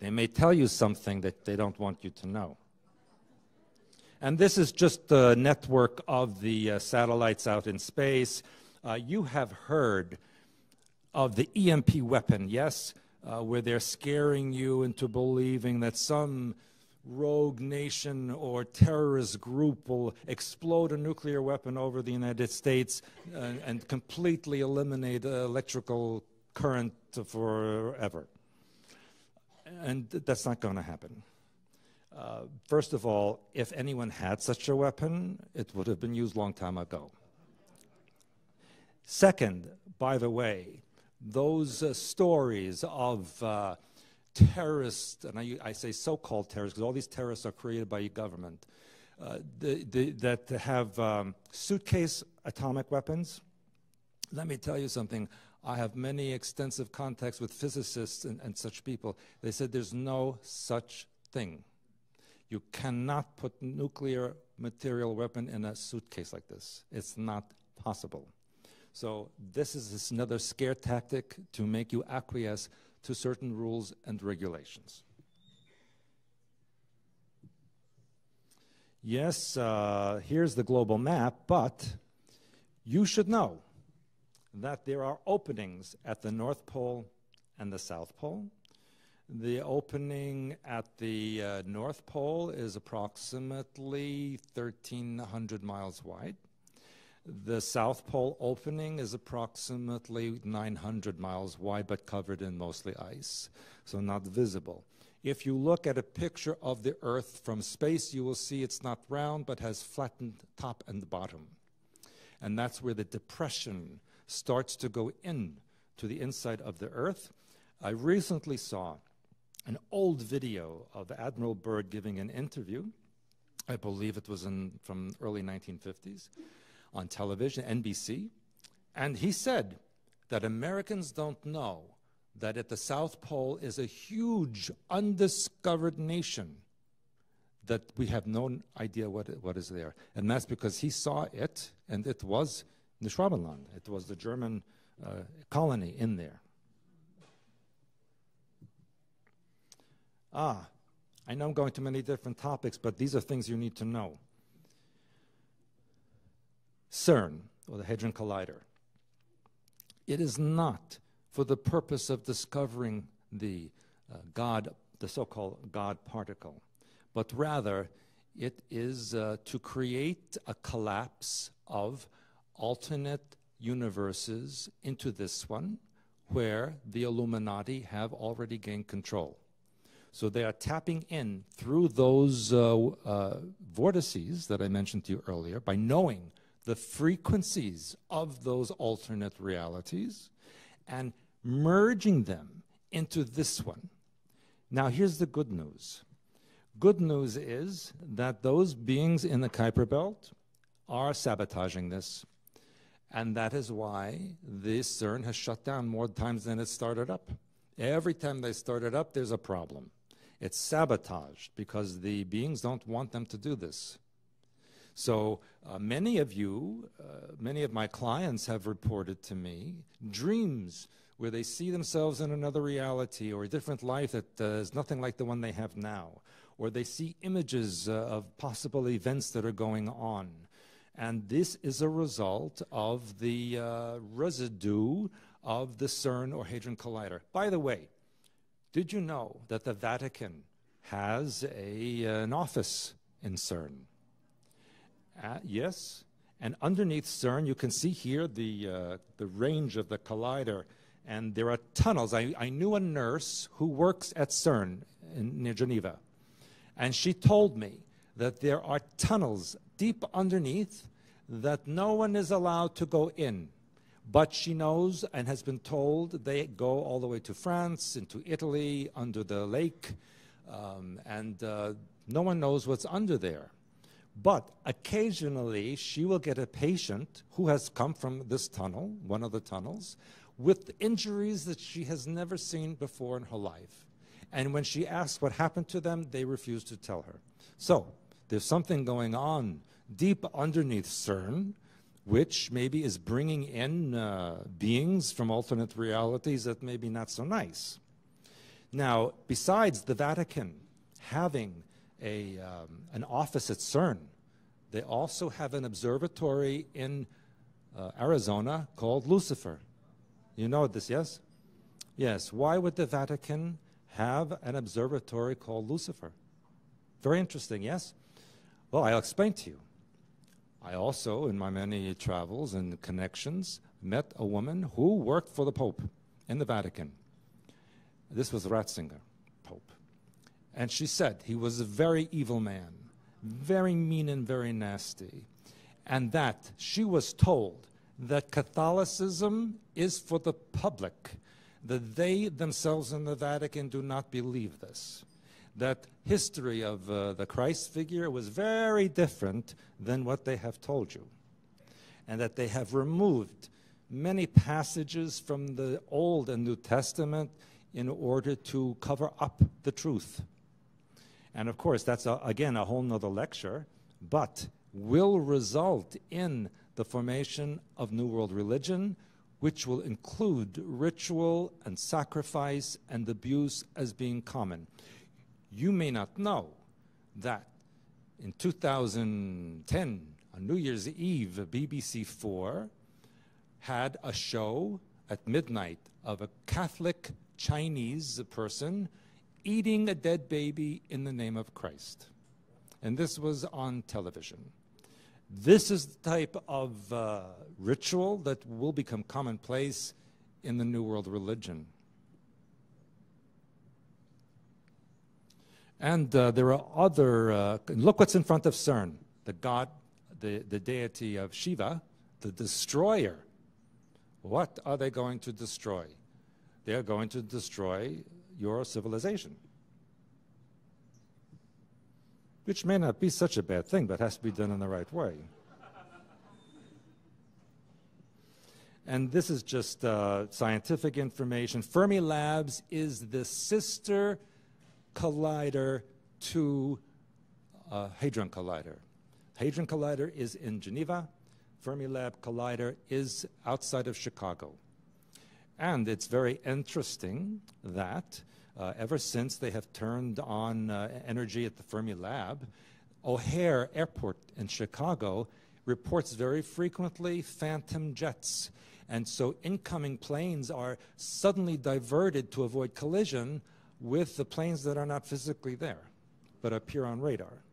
They may tell you something that they don't want you to know. And this is just the network of the uh, satellites out in space. Uh, you have heard of the EMP weapon, yes, uh, where they're scaring you into believing that some rogue nation or terrorist group will explode a nuclear weapon over the United States and, and completely eliminate electrical current forever. And that's not going to happen. Uh, first of all, if anyone had such a weapon, it would have been used long time ago. Second, by the way, those uh, stories of uh, terrorists, and I, I say so-called terrorists, because all these terrorists are created by government, uh, the, the, that have um, suitcase atomic weapons. Let me tell you something. I have many extensive contacts with physicists and, and such people. They said there's no such thing. You cannot put nuclear material weapon in a suitcase like this. It's not possible. So this is another scare tactic to make you acquiesce to certain rules and regulations. Yes, uh, here's the global map, but you should know that there are openings at the North Pole and the South Pole. The opening at the uh, North Pole is approximately 1,300 miles wide. The South Pole opening is approximately 900 miles wide, but covered in mostly ice, so not visible. If you look at a picture of the Earth from space, you will see it's not round, but has flattened top and bottom. And that's where the depression starts to go in to the inside of the Earth. I recently saw an old video of Admiral Byrd giving an interview. I believe it was in, from early 1950s on television, NBC, and he said that Americans don't know that at the South Pole is a huge undiscovered nation that we have no idea what, what is there. And that's because he saw it, and it was the Schwabenland. It was the German uh, colony in there. Ah, I know I'm going to many different topics, but these are things you need to know. CERN, or the Hadron Collider. It is not for the purpose of discovering the uh, God, the so-called God particle, but rather it is uh, to create a collapse of alternate universes into this one where the Illuminati have already gained control. So they are tapping in through those uh, uh, vortices that I mentioned to you earlier by knowing the frequencies of those alternate realities and merging them into this one. Now, here's the good news. Good news is that those beings in the Kuiper Belt are sabotaging this. And that is why this CERN has shut down more times than it started up. Every time they started up, there's a problem. It's sabotaged because the beings don't want them to do this. So uh, many of you, uh, many of my clients have reported to me dreams where they see themselves in another reality or a different life that uh, is nothing like the one they have now, or they see images uh, of possible events that are going on. And this is a result of the uh, residue of the CERN or Hadron Collider. By the way, did you know that the Vatican has a, uh, an office in CERN? Uh, yes. And underneath CERN, you can see here the, uh, the range of the collider. And there are tunnels. I, I knew a nurse who works at CERN in, near Geneva. And she told me that there are tunnels deep underneath that no one is allowed to go in. But she knows and has been told they go all the way to France, into Italy, under the lake, um, and uh, no one knows what's under there. But occasionally, she will get a patient who has come from this tunnel, one of the tunnels, with injuries that she has never seen before in her life. And when she asks what happened to them, they refuse to tell her. So, there's something going on deep underneath CERN, which maybe is bringing in uh, beings from alternate realities that may be not so nice. Now, besides the Vatican having a, um, an office at CERN, they also have an observatory in uh, Arizona called Lucifer. You know this, yes? Yes. Why would the Vatican have an observatory called Lucifer? Very interesting, yes? Well, I'll explain to you. I also, in my many travels and connections, met a woman who worked for the Pope in the Vatican. This was Ratzinger, Pope. And she said he was a very evil man, very mean and very nasty. And that she was told that Catholicism is for the public, that they themselves in the Vatican do not believe this that history of uh, the Christ figure was very different than what they have told you. And that they have removed many passages from the Old and New Testament in order to cover up the truth. And of course, that's a, again a whole nother lecture, but will result in the formation of New World religion, which will include ritual and sacrifice and abuse as being common. You may not know that in 2010, on New Year's Eve, BBC 4 had a show at midnight of a Catholic Chinese person eating a dead baby in the name of Christ. And this was on television. This is the type of uh, ritual that will become commonplace in the New World religion. And uh, there are other, uh, look what's in front of CERN the god, the, the deity of Shiva, the destroyer. What are they going to destroy? They are going to destroy your civilization. Which may not be such a bad thing, but has to be done in the right way. and this is just uh, scientific information. Fermi Labs is the sister collider to uh, Hadron Collider. Hadron Collider is in Geneva. Fermilab Collider is outside of Chicago. And it's very interesting that uh, ever since they have turned on uh, energy at the Fermilab, O'Hare Airport in Chicago reports very frequently phantom jets. And so incoming planes are suddenly diverted to avoid collision with the planes that are not physically there, but appear on radar.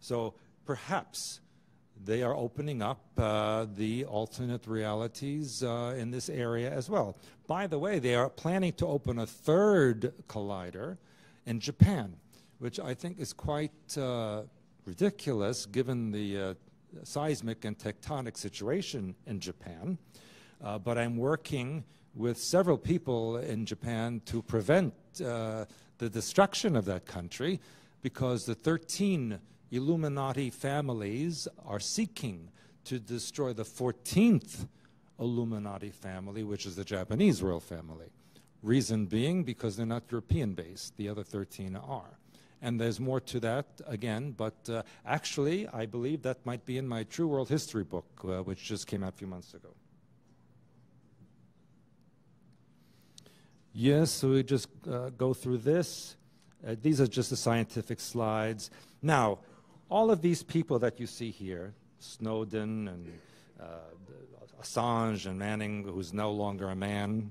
So perhaps they are opening up uh, the alternate realities uh, in this area as well. By the way, they are planning to open a third collider in Japan, which I think is quite uh, ridiculous given the uh, seismic and tectonic situation in Japan. Uh, but I'm working with several people in Japan to prevent uh, the destruction of that country because the 13 Illuminati families are seeking to destroy the 14th Illuminati family, which is the Japanese royal family. Reason being because they're not European based, the other 13 are. And there's more to that again, but uh, actually, I believe that might be in my True World History book, uh, which just came out a few months ago. Yes, so we just uh, go through this. Uh, these are just the scientific slides. Now, all of these people that you see here, Snowden and uh, Assange and Manning, who's no longer a man,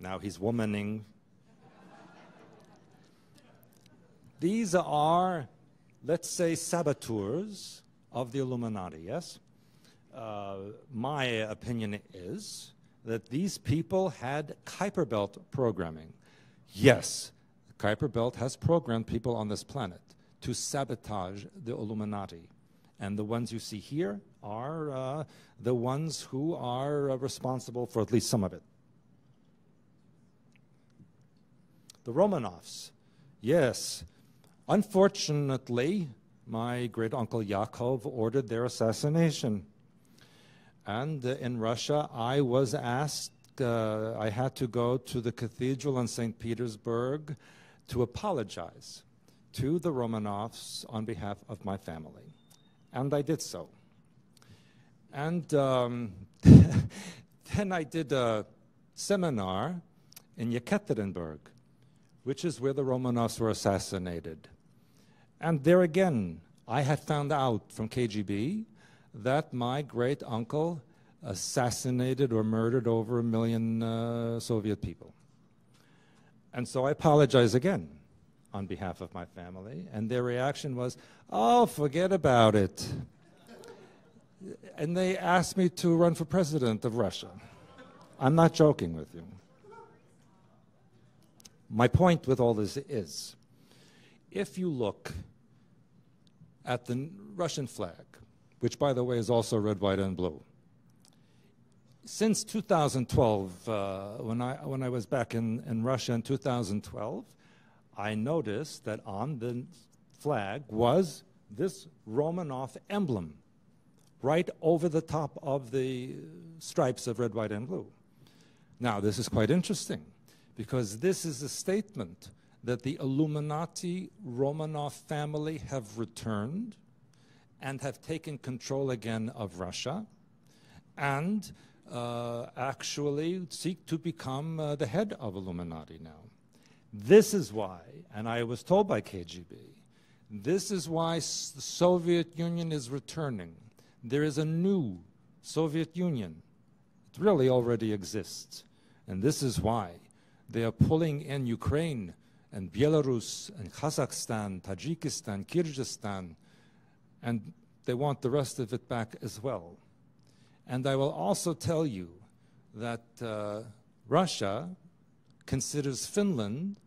now he's womaning. These are, let's say, saboteurs of the Illuminati, yes? Uh, my opinion is that these people had Kuiper Belt programming. Yes, Kuiper Belt has programmed people on this planet to sabotage the Illuminati. And the ones you see here are uh, the ones who are uh, responsible for at least some of it. The Romanovs, yes. Unfortunately, my great uncle Yakov ordered their assassination. And in Russia, I was asked, uh, I had to go to the cathedral in St. Petersburg to apologize to the Romanovs on behalf of my family. And I did so. And um, then I did a seminar in Yekaterinburg, which is where the Romanovs were assassinated. And there again, I had found out from KGB that my great uncle assassinated or murdered over a million uh, Soviet people. And so I apologize again on behalf of my family. And their reaction was, oh, forget about it. And they asked me to run for president of Russia. I'm not joking with you. My point with all this is if you look at the Russian flag, which, by the way, is also red, white, and blue, since 2012, uh, when, I, when I was back in, in Russia in 2012, I noticed that on the flag was this Romanov emblem right over the top of the stripes of red, white, and blue. Now, this is quite interesting because this is a statement that the Illuminati Romanov family have returned and have taken control again of Russia and uh, actually seek to become uh, the head of Illuminati now. This is why, and I was told by KGB, this is why the Soviet Union is returning. There is a new Soviet Union. It really already exists. And this is why they are pulling in Ukraine and Belarus and Kazakhstan, Tajikistan, Kyrgyzstan, and they want the rest of it back as well. And I will also tell you that uh, Russia considers Finland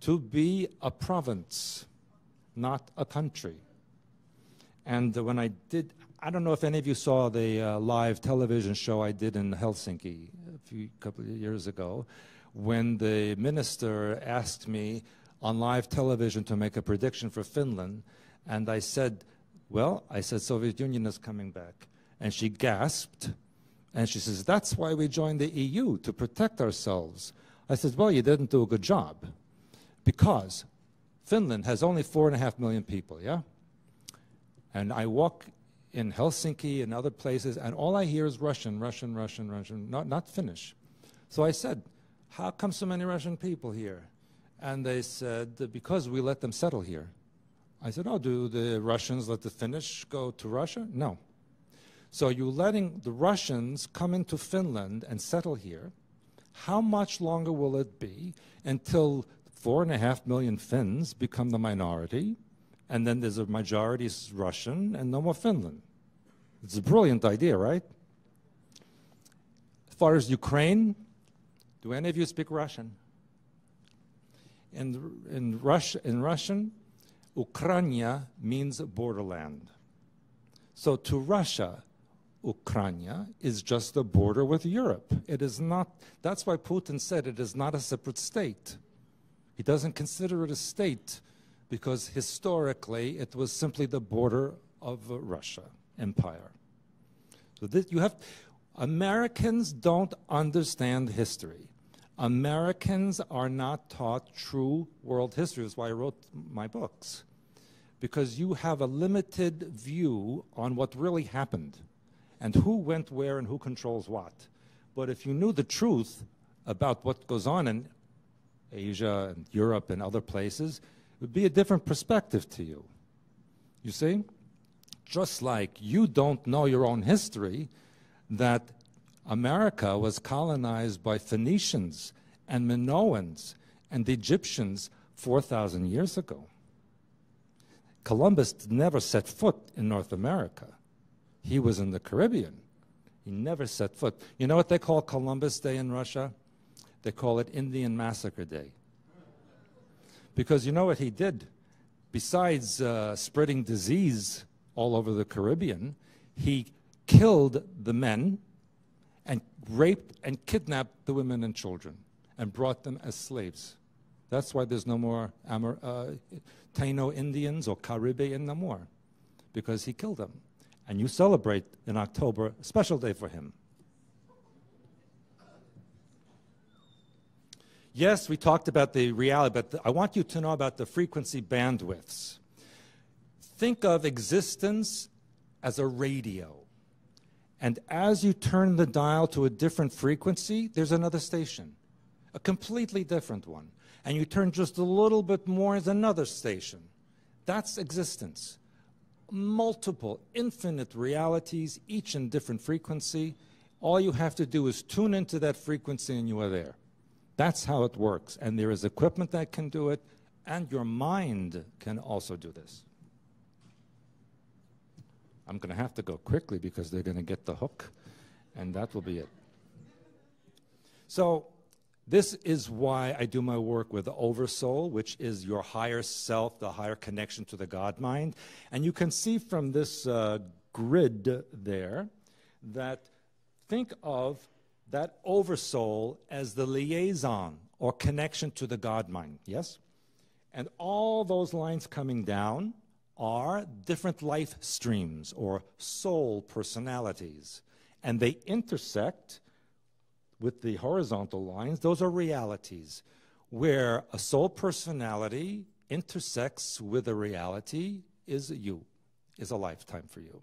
to be a province, not a country. And when I did, I don't know if any of you saw the uh, live television show I did in Helsinki a few couple of years ago, when the minister asked me on live television to make a prediction for Finland, and I said, "Well, I said Soviet Union is coming back," and she gasped, and she says, "That's why we joined the EU to protect ourselves." I said, well, you didn't do a good job because Finland has only four and a half million people, yeah? And I walk in Helsinki and other places, and all I hear is Russian, Russian, Russian, Russian, not, not Finnish. So I said, how come so many Russian people here? And they said, because we let them settle here. I said, oh, do the Russians let the Finnish go to Russia? No. So you're letting the Russians come into Finland and settle here, how much longer will it be until four and a half million Finns become the minority, and then there's a majority Russian and no more Finland? It's a brilliant idea, right? As far as Ukraine, do any of you speak Russian? In, in, in Russian, Ukraina means borderland. So to Russia, Ukraine is just a border with Europe. It is not, that's why Putin said it is not a separate state. He doesn't consider it a state because historically it was simply the border of Russia empire. So this, you have, Americans don't understand history. Americans are not taught true world history. That's why I wrote my books. Because you have a limited view on what really happened and who went where and who controls what. But if you knew the truth about what goes on in Asia and Europe and other places, it would be a different perspective to you. You see? Just like you don't know your own history, that America was colonized by Phoenicians and Minoans and Egyptians 4,000 years ago. Columbus never set foot in North America. He was in the Caribbean. He never set foot. You know what they call Columbus Day in Russia? They call it Indian Massacre Day. Because you know what he did? Besides uh, spreading disease all over the Caribbean, he killed the men raped and kidnapped the women and children and brought them as slaves. That's why there's no more uh, Taino Indians or Caribbean no more, because he killed them. And you celebrate in October a special day for him. Yes, we talked about the reality, but I want you to know about the frequency bandwidths. Think of existence as a radio. And as you turn the dial to a different frequency, there's another station, a completely different one. And you turn just a little bit more, there's another station. That's existence. Multiple, infinite realities, each in different frequency. All you have to do is tune into that frequency and you are there. That's how it works. And there is equipment that can do it, and your mind can also do this. I'm going to have to go quickly because they're going to get the hook, and that will be it. So, this is why I do my work with the Oversoul, which is your higher self, the higher connection to the God mind. And you can see from this uh, grid there that think of that Oversoul as the liaison or connection to the God mind. Yes? And all those lines coming down are different life streams or soul personalities. And they intersect with the horizontal lines. Those are realities where a soul personality intersects with a reality is you, is a lifetime for you.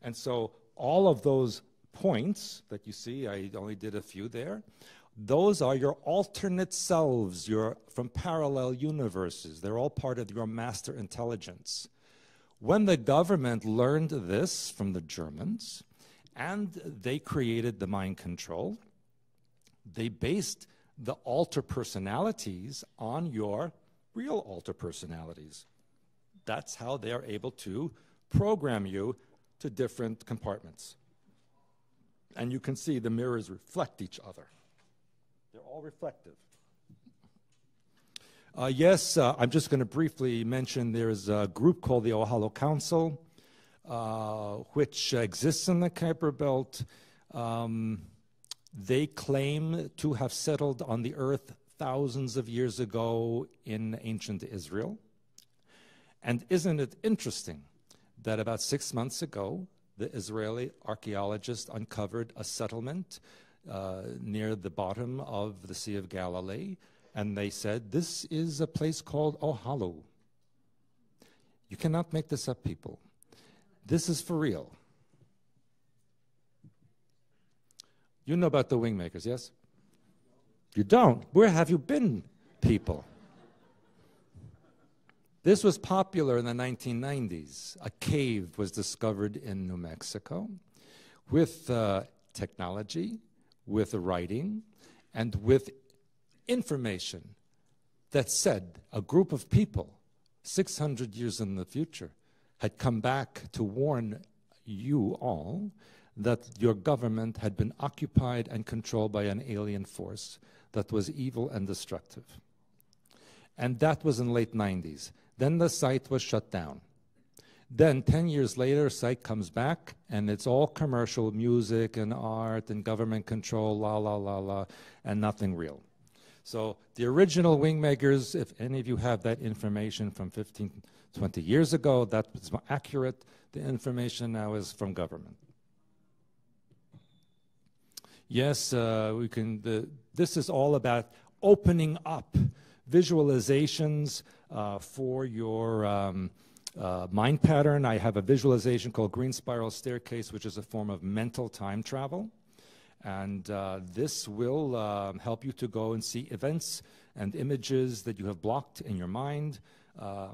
And so all of those points that you see, I only did a few there, those are your alternate selves, your from parallel universes. They're all part of your master intelligence. When the government learned this from the Germans, and they created the mind control, they based the alter personalities on your real alter personalities. That's how they're able to program you to different compartments. And you can see the mirrors reflect each other. They're all reflective. Uh, yes, uh, I'm just going to briefly mention there's a group called the Ohalo Council, uh, which exists in the Kuiper Belt. Um, they claim to have settled on the earth thousands of years ago in ancient Israel. And isn't it interesting that about six months ago, the Israeli archaeologists uncovered a settlement uh, near the bottom of the Sea of Galilee and they said, This is a place called Ohalo. You cannot make this up, people. This is for real. You know about the wingmakers, yes? You don't. Where have you been, people? This was popular in the 1990s. A cave was discovered in New Mexico with uh, technology, with writing, and with information that said a group of people 600 years in the future had come back to warn you all that your government had been occupied and controlled by an alien force that was evil and destructive. And that was in late 90s. Then the site was shut down. Then 10 years later, site comes back and it's all commercial music and art and government control, la, la, la, la, and nothing real. So the original wingmakers, if any of you have that information from 15, 20 years ago, that was accurate. The information now is from government. Yes, uh, we can. The, this is all about opening up visualizations uh, for your um, uh, mind pattern. I have a visualization called Green Spiral Staircase, which is a form of mental time travel. And uh, this will uh, help you to go and see events and images that you have blocked in your mind. Uh,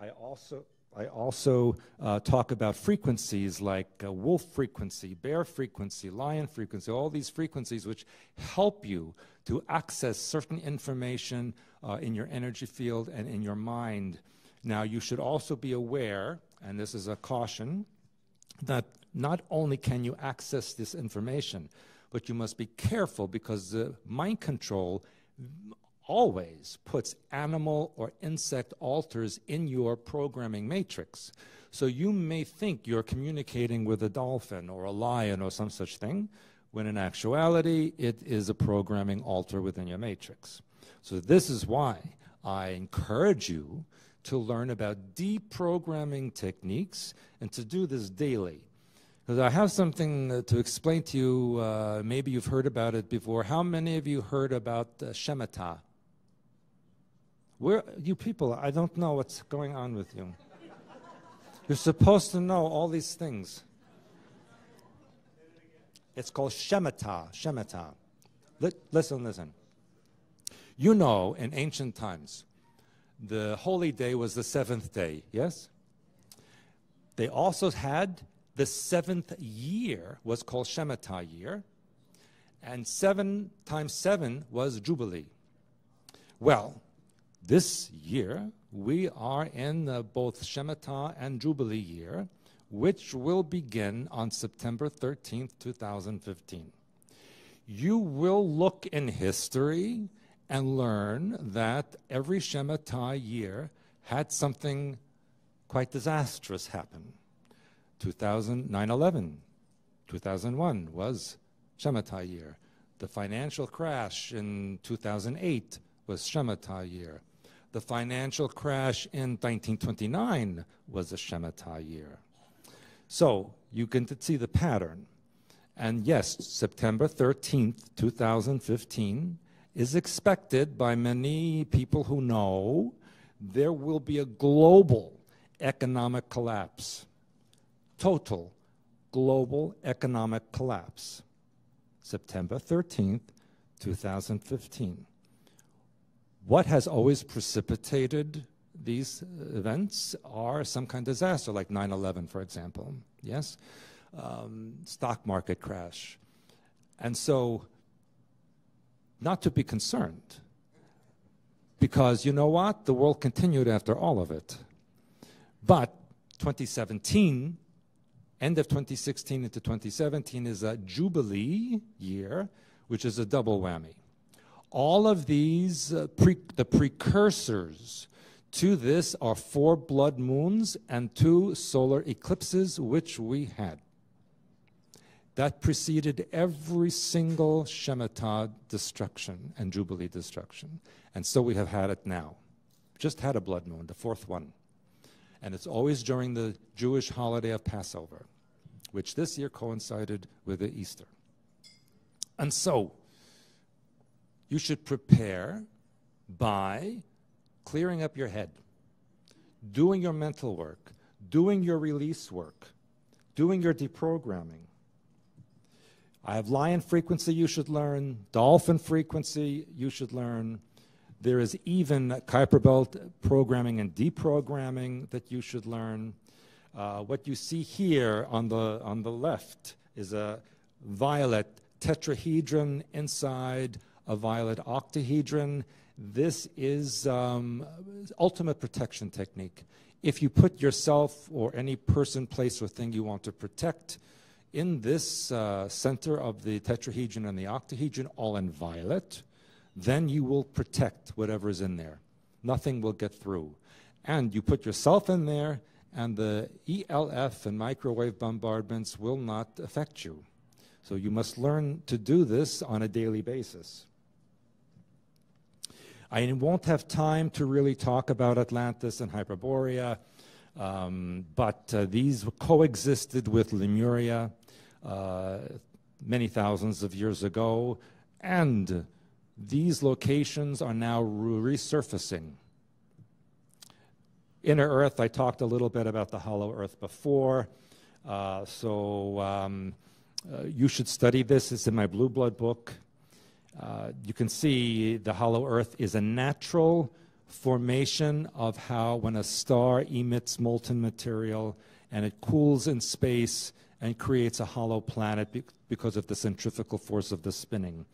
I also, I also uh, talk about frequencies like uh, wolf frequency, bear frequency, lion frequency, all these frequencies which help you to access certain information uh, in your energy field and in your mind. Now, you should also be aware, and this is a caution, that not only can you access this information, but you must be careful because the mind control always puts animal or insect alters in your programming matrix. So you may think you're communicating with a dolphin or a lion or some such thing, when in actuality it is a programming alter within your matrix. So this is why I encourage you to learn about deprogramming techniques and to do this daily. Because I have something uh, to explain to you. Uh, maybe you've heard about it before. How many of you heard about uh, Shemitah? Where you people? I don't know what's going on with you. You're supposed to know all these things. It's called Shemitah. Shemitah. listen, listen. You know, in ancient times, the holy day was the seventh day, yes? They also had the seventh year was called Shemitah year, and seven times seven was Jubilee. Well, this year we are in uh, both Shemitah and Jubilee year, which will begin on September 13th, 2015. You will look in history and learn that every Shemitah year had something quite disastrous happen. 2009 11, 2001 was Shemitah year. The financial crash in 2008 was Shemitah year. The financial crash in 1929 was a Shemitah year. So you can see the pattern. And yes, September 13th, 2015 is expected by many people who know there will be a global economic collapse, total global economic collapse. September 13th, 2015. What has always precipitated these events are some kind of disaster, like 9 11, for example. Yes? Um, stock market crash. And so not to be concerned. Because you know what? The world continued after all of it. But 2017, end of 2016 into 2017, is a Jubilee year, which is a double whammy. All of these, uh, pre the precursors to this are four blood moons and two solar eclipses, which we had. That preceded every single Shemitah destruction and Jubilee destruction. And so we have had it now. Just had a blood moon, the fourth one. And it's always during the Jewish holiday of Passover, which this year coincided with the Easter. And so, you should prepare by clearing up your head, doing your mental work, doing your release work, doing your deprogramming, I have lion frequency you should learn, dolphin frequency you should learn. There is even Kuiper Belt programming and deprogramming that you should learn. Uh, what you see here on the, on the left is a violet tetrahedron inside a violet octahedron. This is um, ultimate protection technique. If you put yourself or any person, place, or thing you want to protect in this uh, center of the tetrahedron and the octahedron, all in violet, then you will protect whatever is in there. Nothing will get through. And you put yourself in there, and the ELF and microwave bombardments will not affect you. So you must learn to do this on a daily basis. I won't have time to really talk about Atlantis and Hyperborea, um, but uh, these coexisted with Lemuria uh, many thousands of years ago, and these locations are now resurfacing. Inner Earth, I talked a little bit about the hollow Earth before, uh, so um, uh, you should study this. It's in my Blue Blood book. Uh, you can see the hollow Earth is a natural formation of how when a star emits molten material and it cools in space, and creates a hollow planet be because of the centrifugal force of the spinning.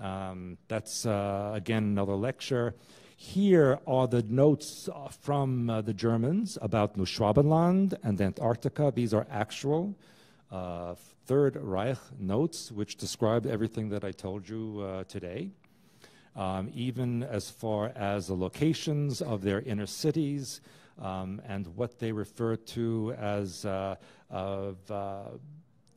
Um, that's, uh, again, another lecture. Here are the notes uh, from uh, the Germans about Neuschwabenland and Antarctica. These are actual uh, Third Reich notes, which describe everything that I told you uh, today, um, even as far as the locations of their inner cities um, and what they refer to as uh, of,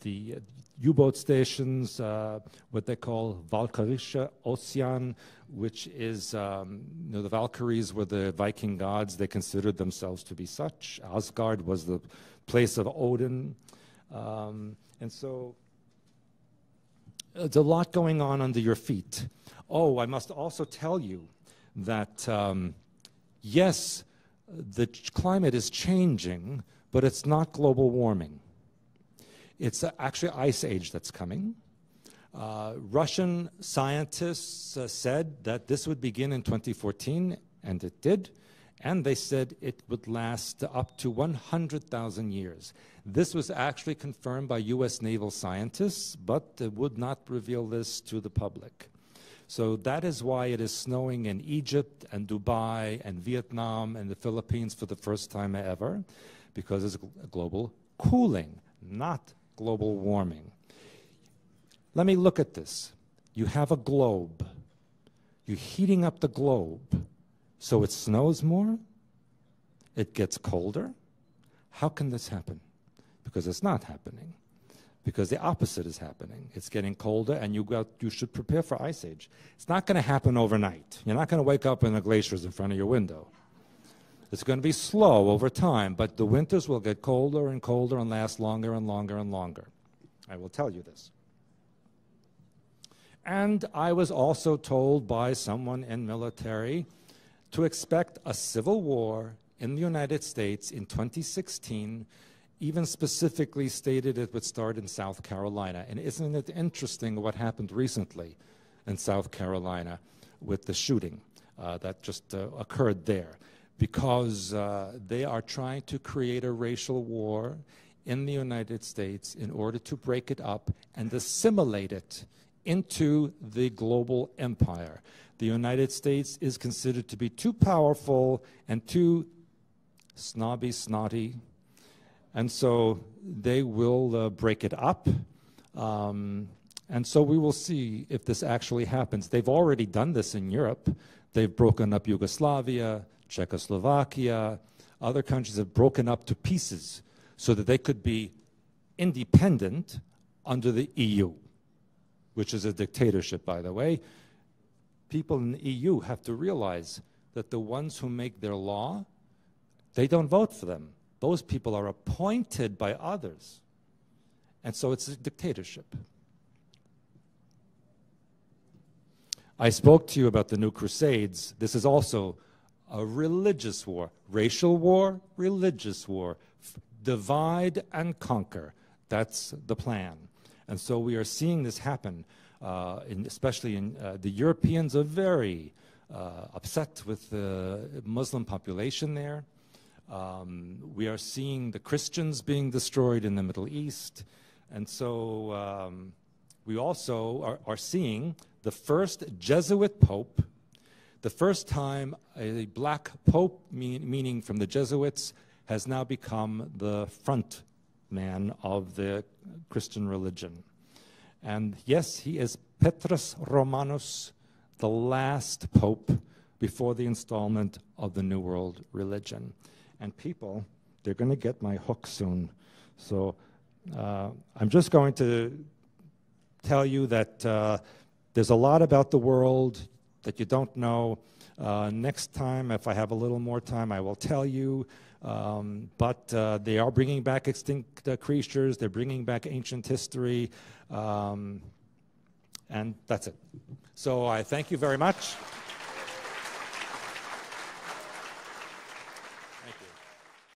the U-boat stations, uh, what they call Valkyrische Ozean, which is, um, you know, the Valkyries were the Viking gods. They considered themselves to be such. Asgard was the place of Odin. Um, and so there's a lot going on under your feet. Oh, I must also tell you that, um, yes, the climate is changing, but it's not global warming. It's actually ice age that's coming. Uh, Russian scientists uh, said that this would begin in 2014, and it did. And they said it would last up to 100,000 years. This was actually confirmed by US naval scientists, but would not reveal this to the public. So that is why it is snowing in Egypt and Dubai and Vietnam and the Philippines for the first time ever, because it's global cooling, not global warming. Let me look at this. You have a globe. You're heating up the globe so it snows more, it gets colder. How can this happen? Because it's not happening. Because the opposite is happening. It's getting colder, and you, got, you should prepare for ice age. It's not going to happen overnight. You're not going to wake up and the glaciers in front of your window. It's going to be slow over time, but the winters will get colder and colder and last longer and longer and longer. I will tell you this. And I was also told by someone in military to expect a civil war in the United States in 2016, even specifically stated it would start in South Carolina. And isn't it interesting what happened recently in South Carolina with the shooting uh, that just uh, occurred there? Because uh, they are trying to create a racial war in the United States in order to break it up and assimilate it into the global empire the United States is considered to be too powerful and too snobby, snotty. And so they will uh, break it up. Um, and so we will see if this actually happens. They've already done this in Europe. They've broken up Yugoslavia, Czechoslovakia. Other countries have broken up to pieces so that they could be independent under the EU, which is a dictatorship, by the way people in the EU have to realize that the ones who make their law, they don't vote for them. Those people are appointed by others. And so it's a dictatorship. I spoke to you about the new crusades. This is also a religious war, racial war, religious war. divide and conquer. That's the plan. And so we are seeing this happen uh, in, especially in uh, the Europeans are very uh, upset with the Muslim population there. Um, we are seeing the Christians being destroyed in the Middle East. And so um, we also are, are, seeing the first Jesuit pope, the first time a black pope, mean, meaning from the Jesuits, has now become the front man of the Christian religion. And yes, he is Petrus Romanus, the last pope before the installment of the New World religion. And people, they're going to get my hook soon. So uh, I'm just going to tell you that uh, there's a lot about the world that you don't know. Uh, next time, if I have a little more time, I will tell you. Um, but uh, they are bringing back extinct uh, creatures. They're bringing back ancient history. Um, and that's it. So I thank you very much.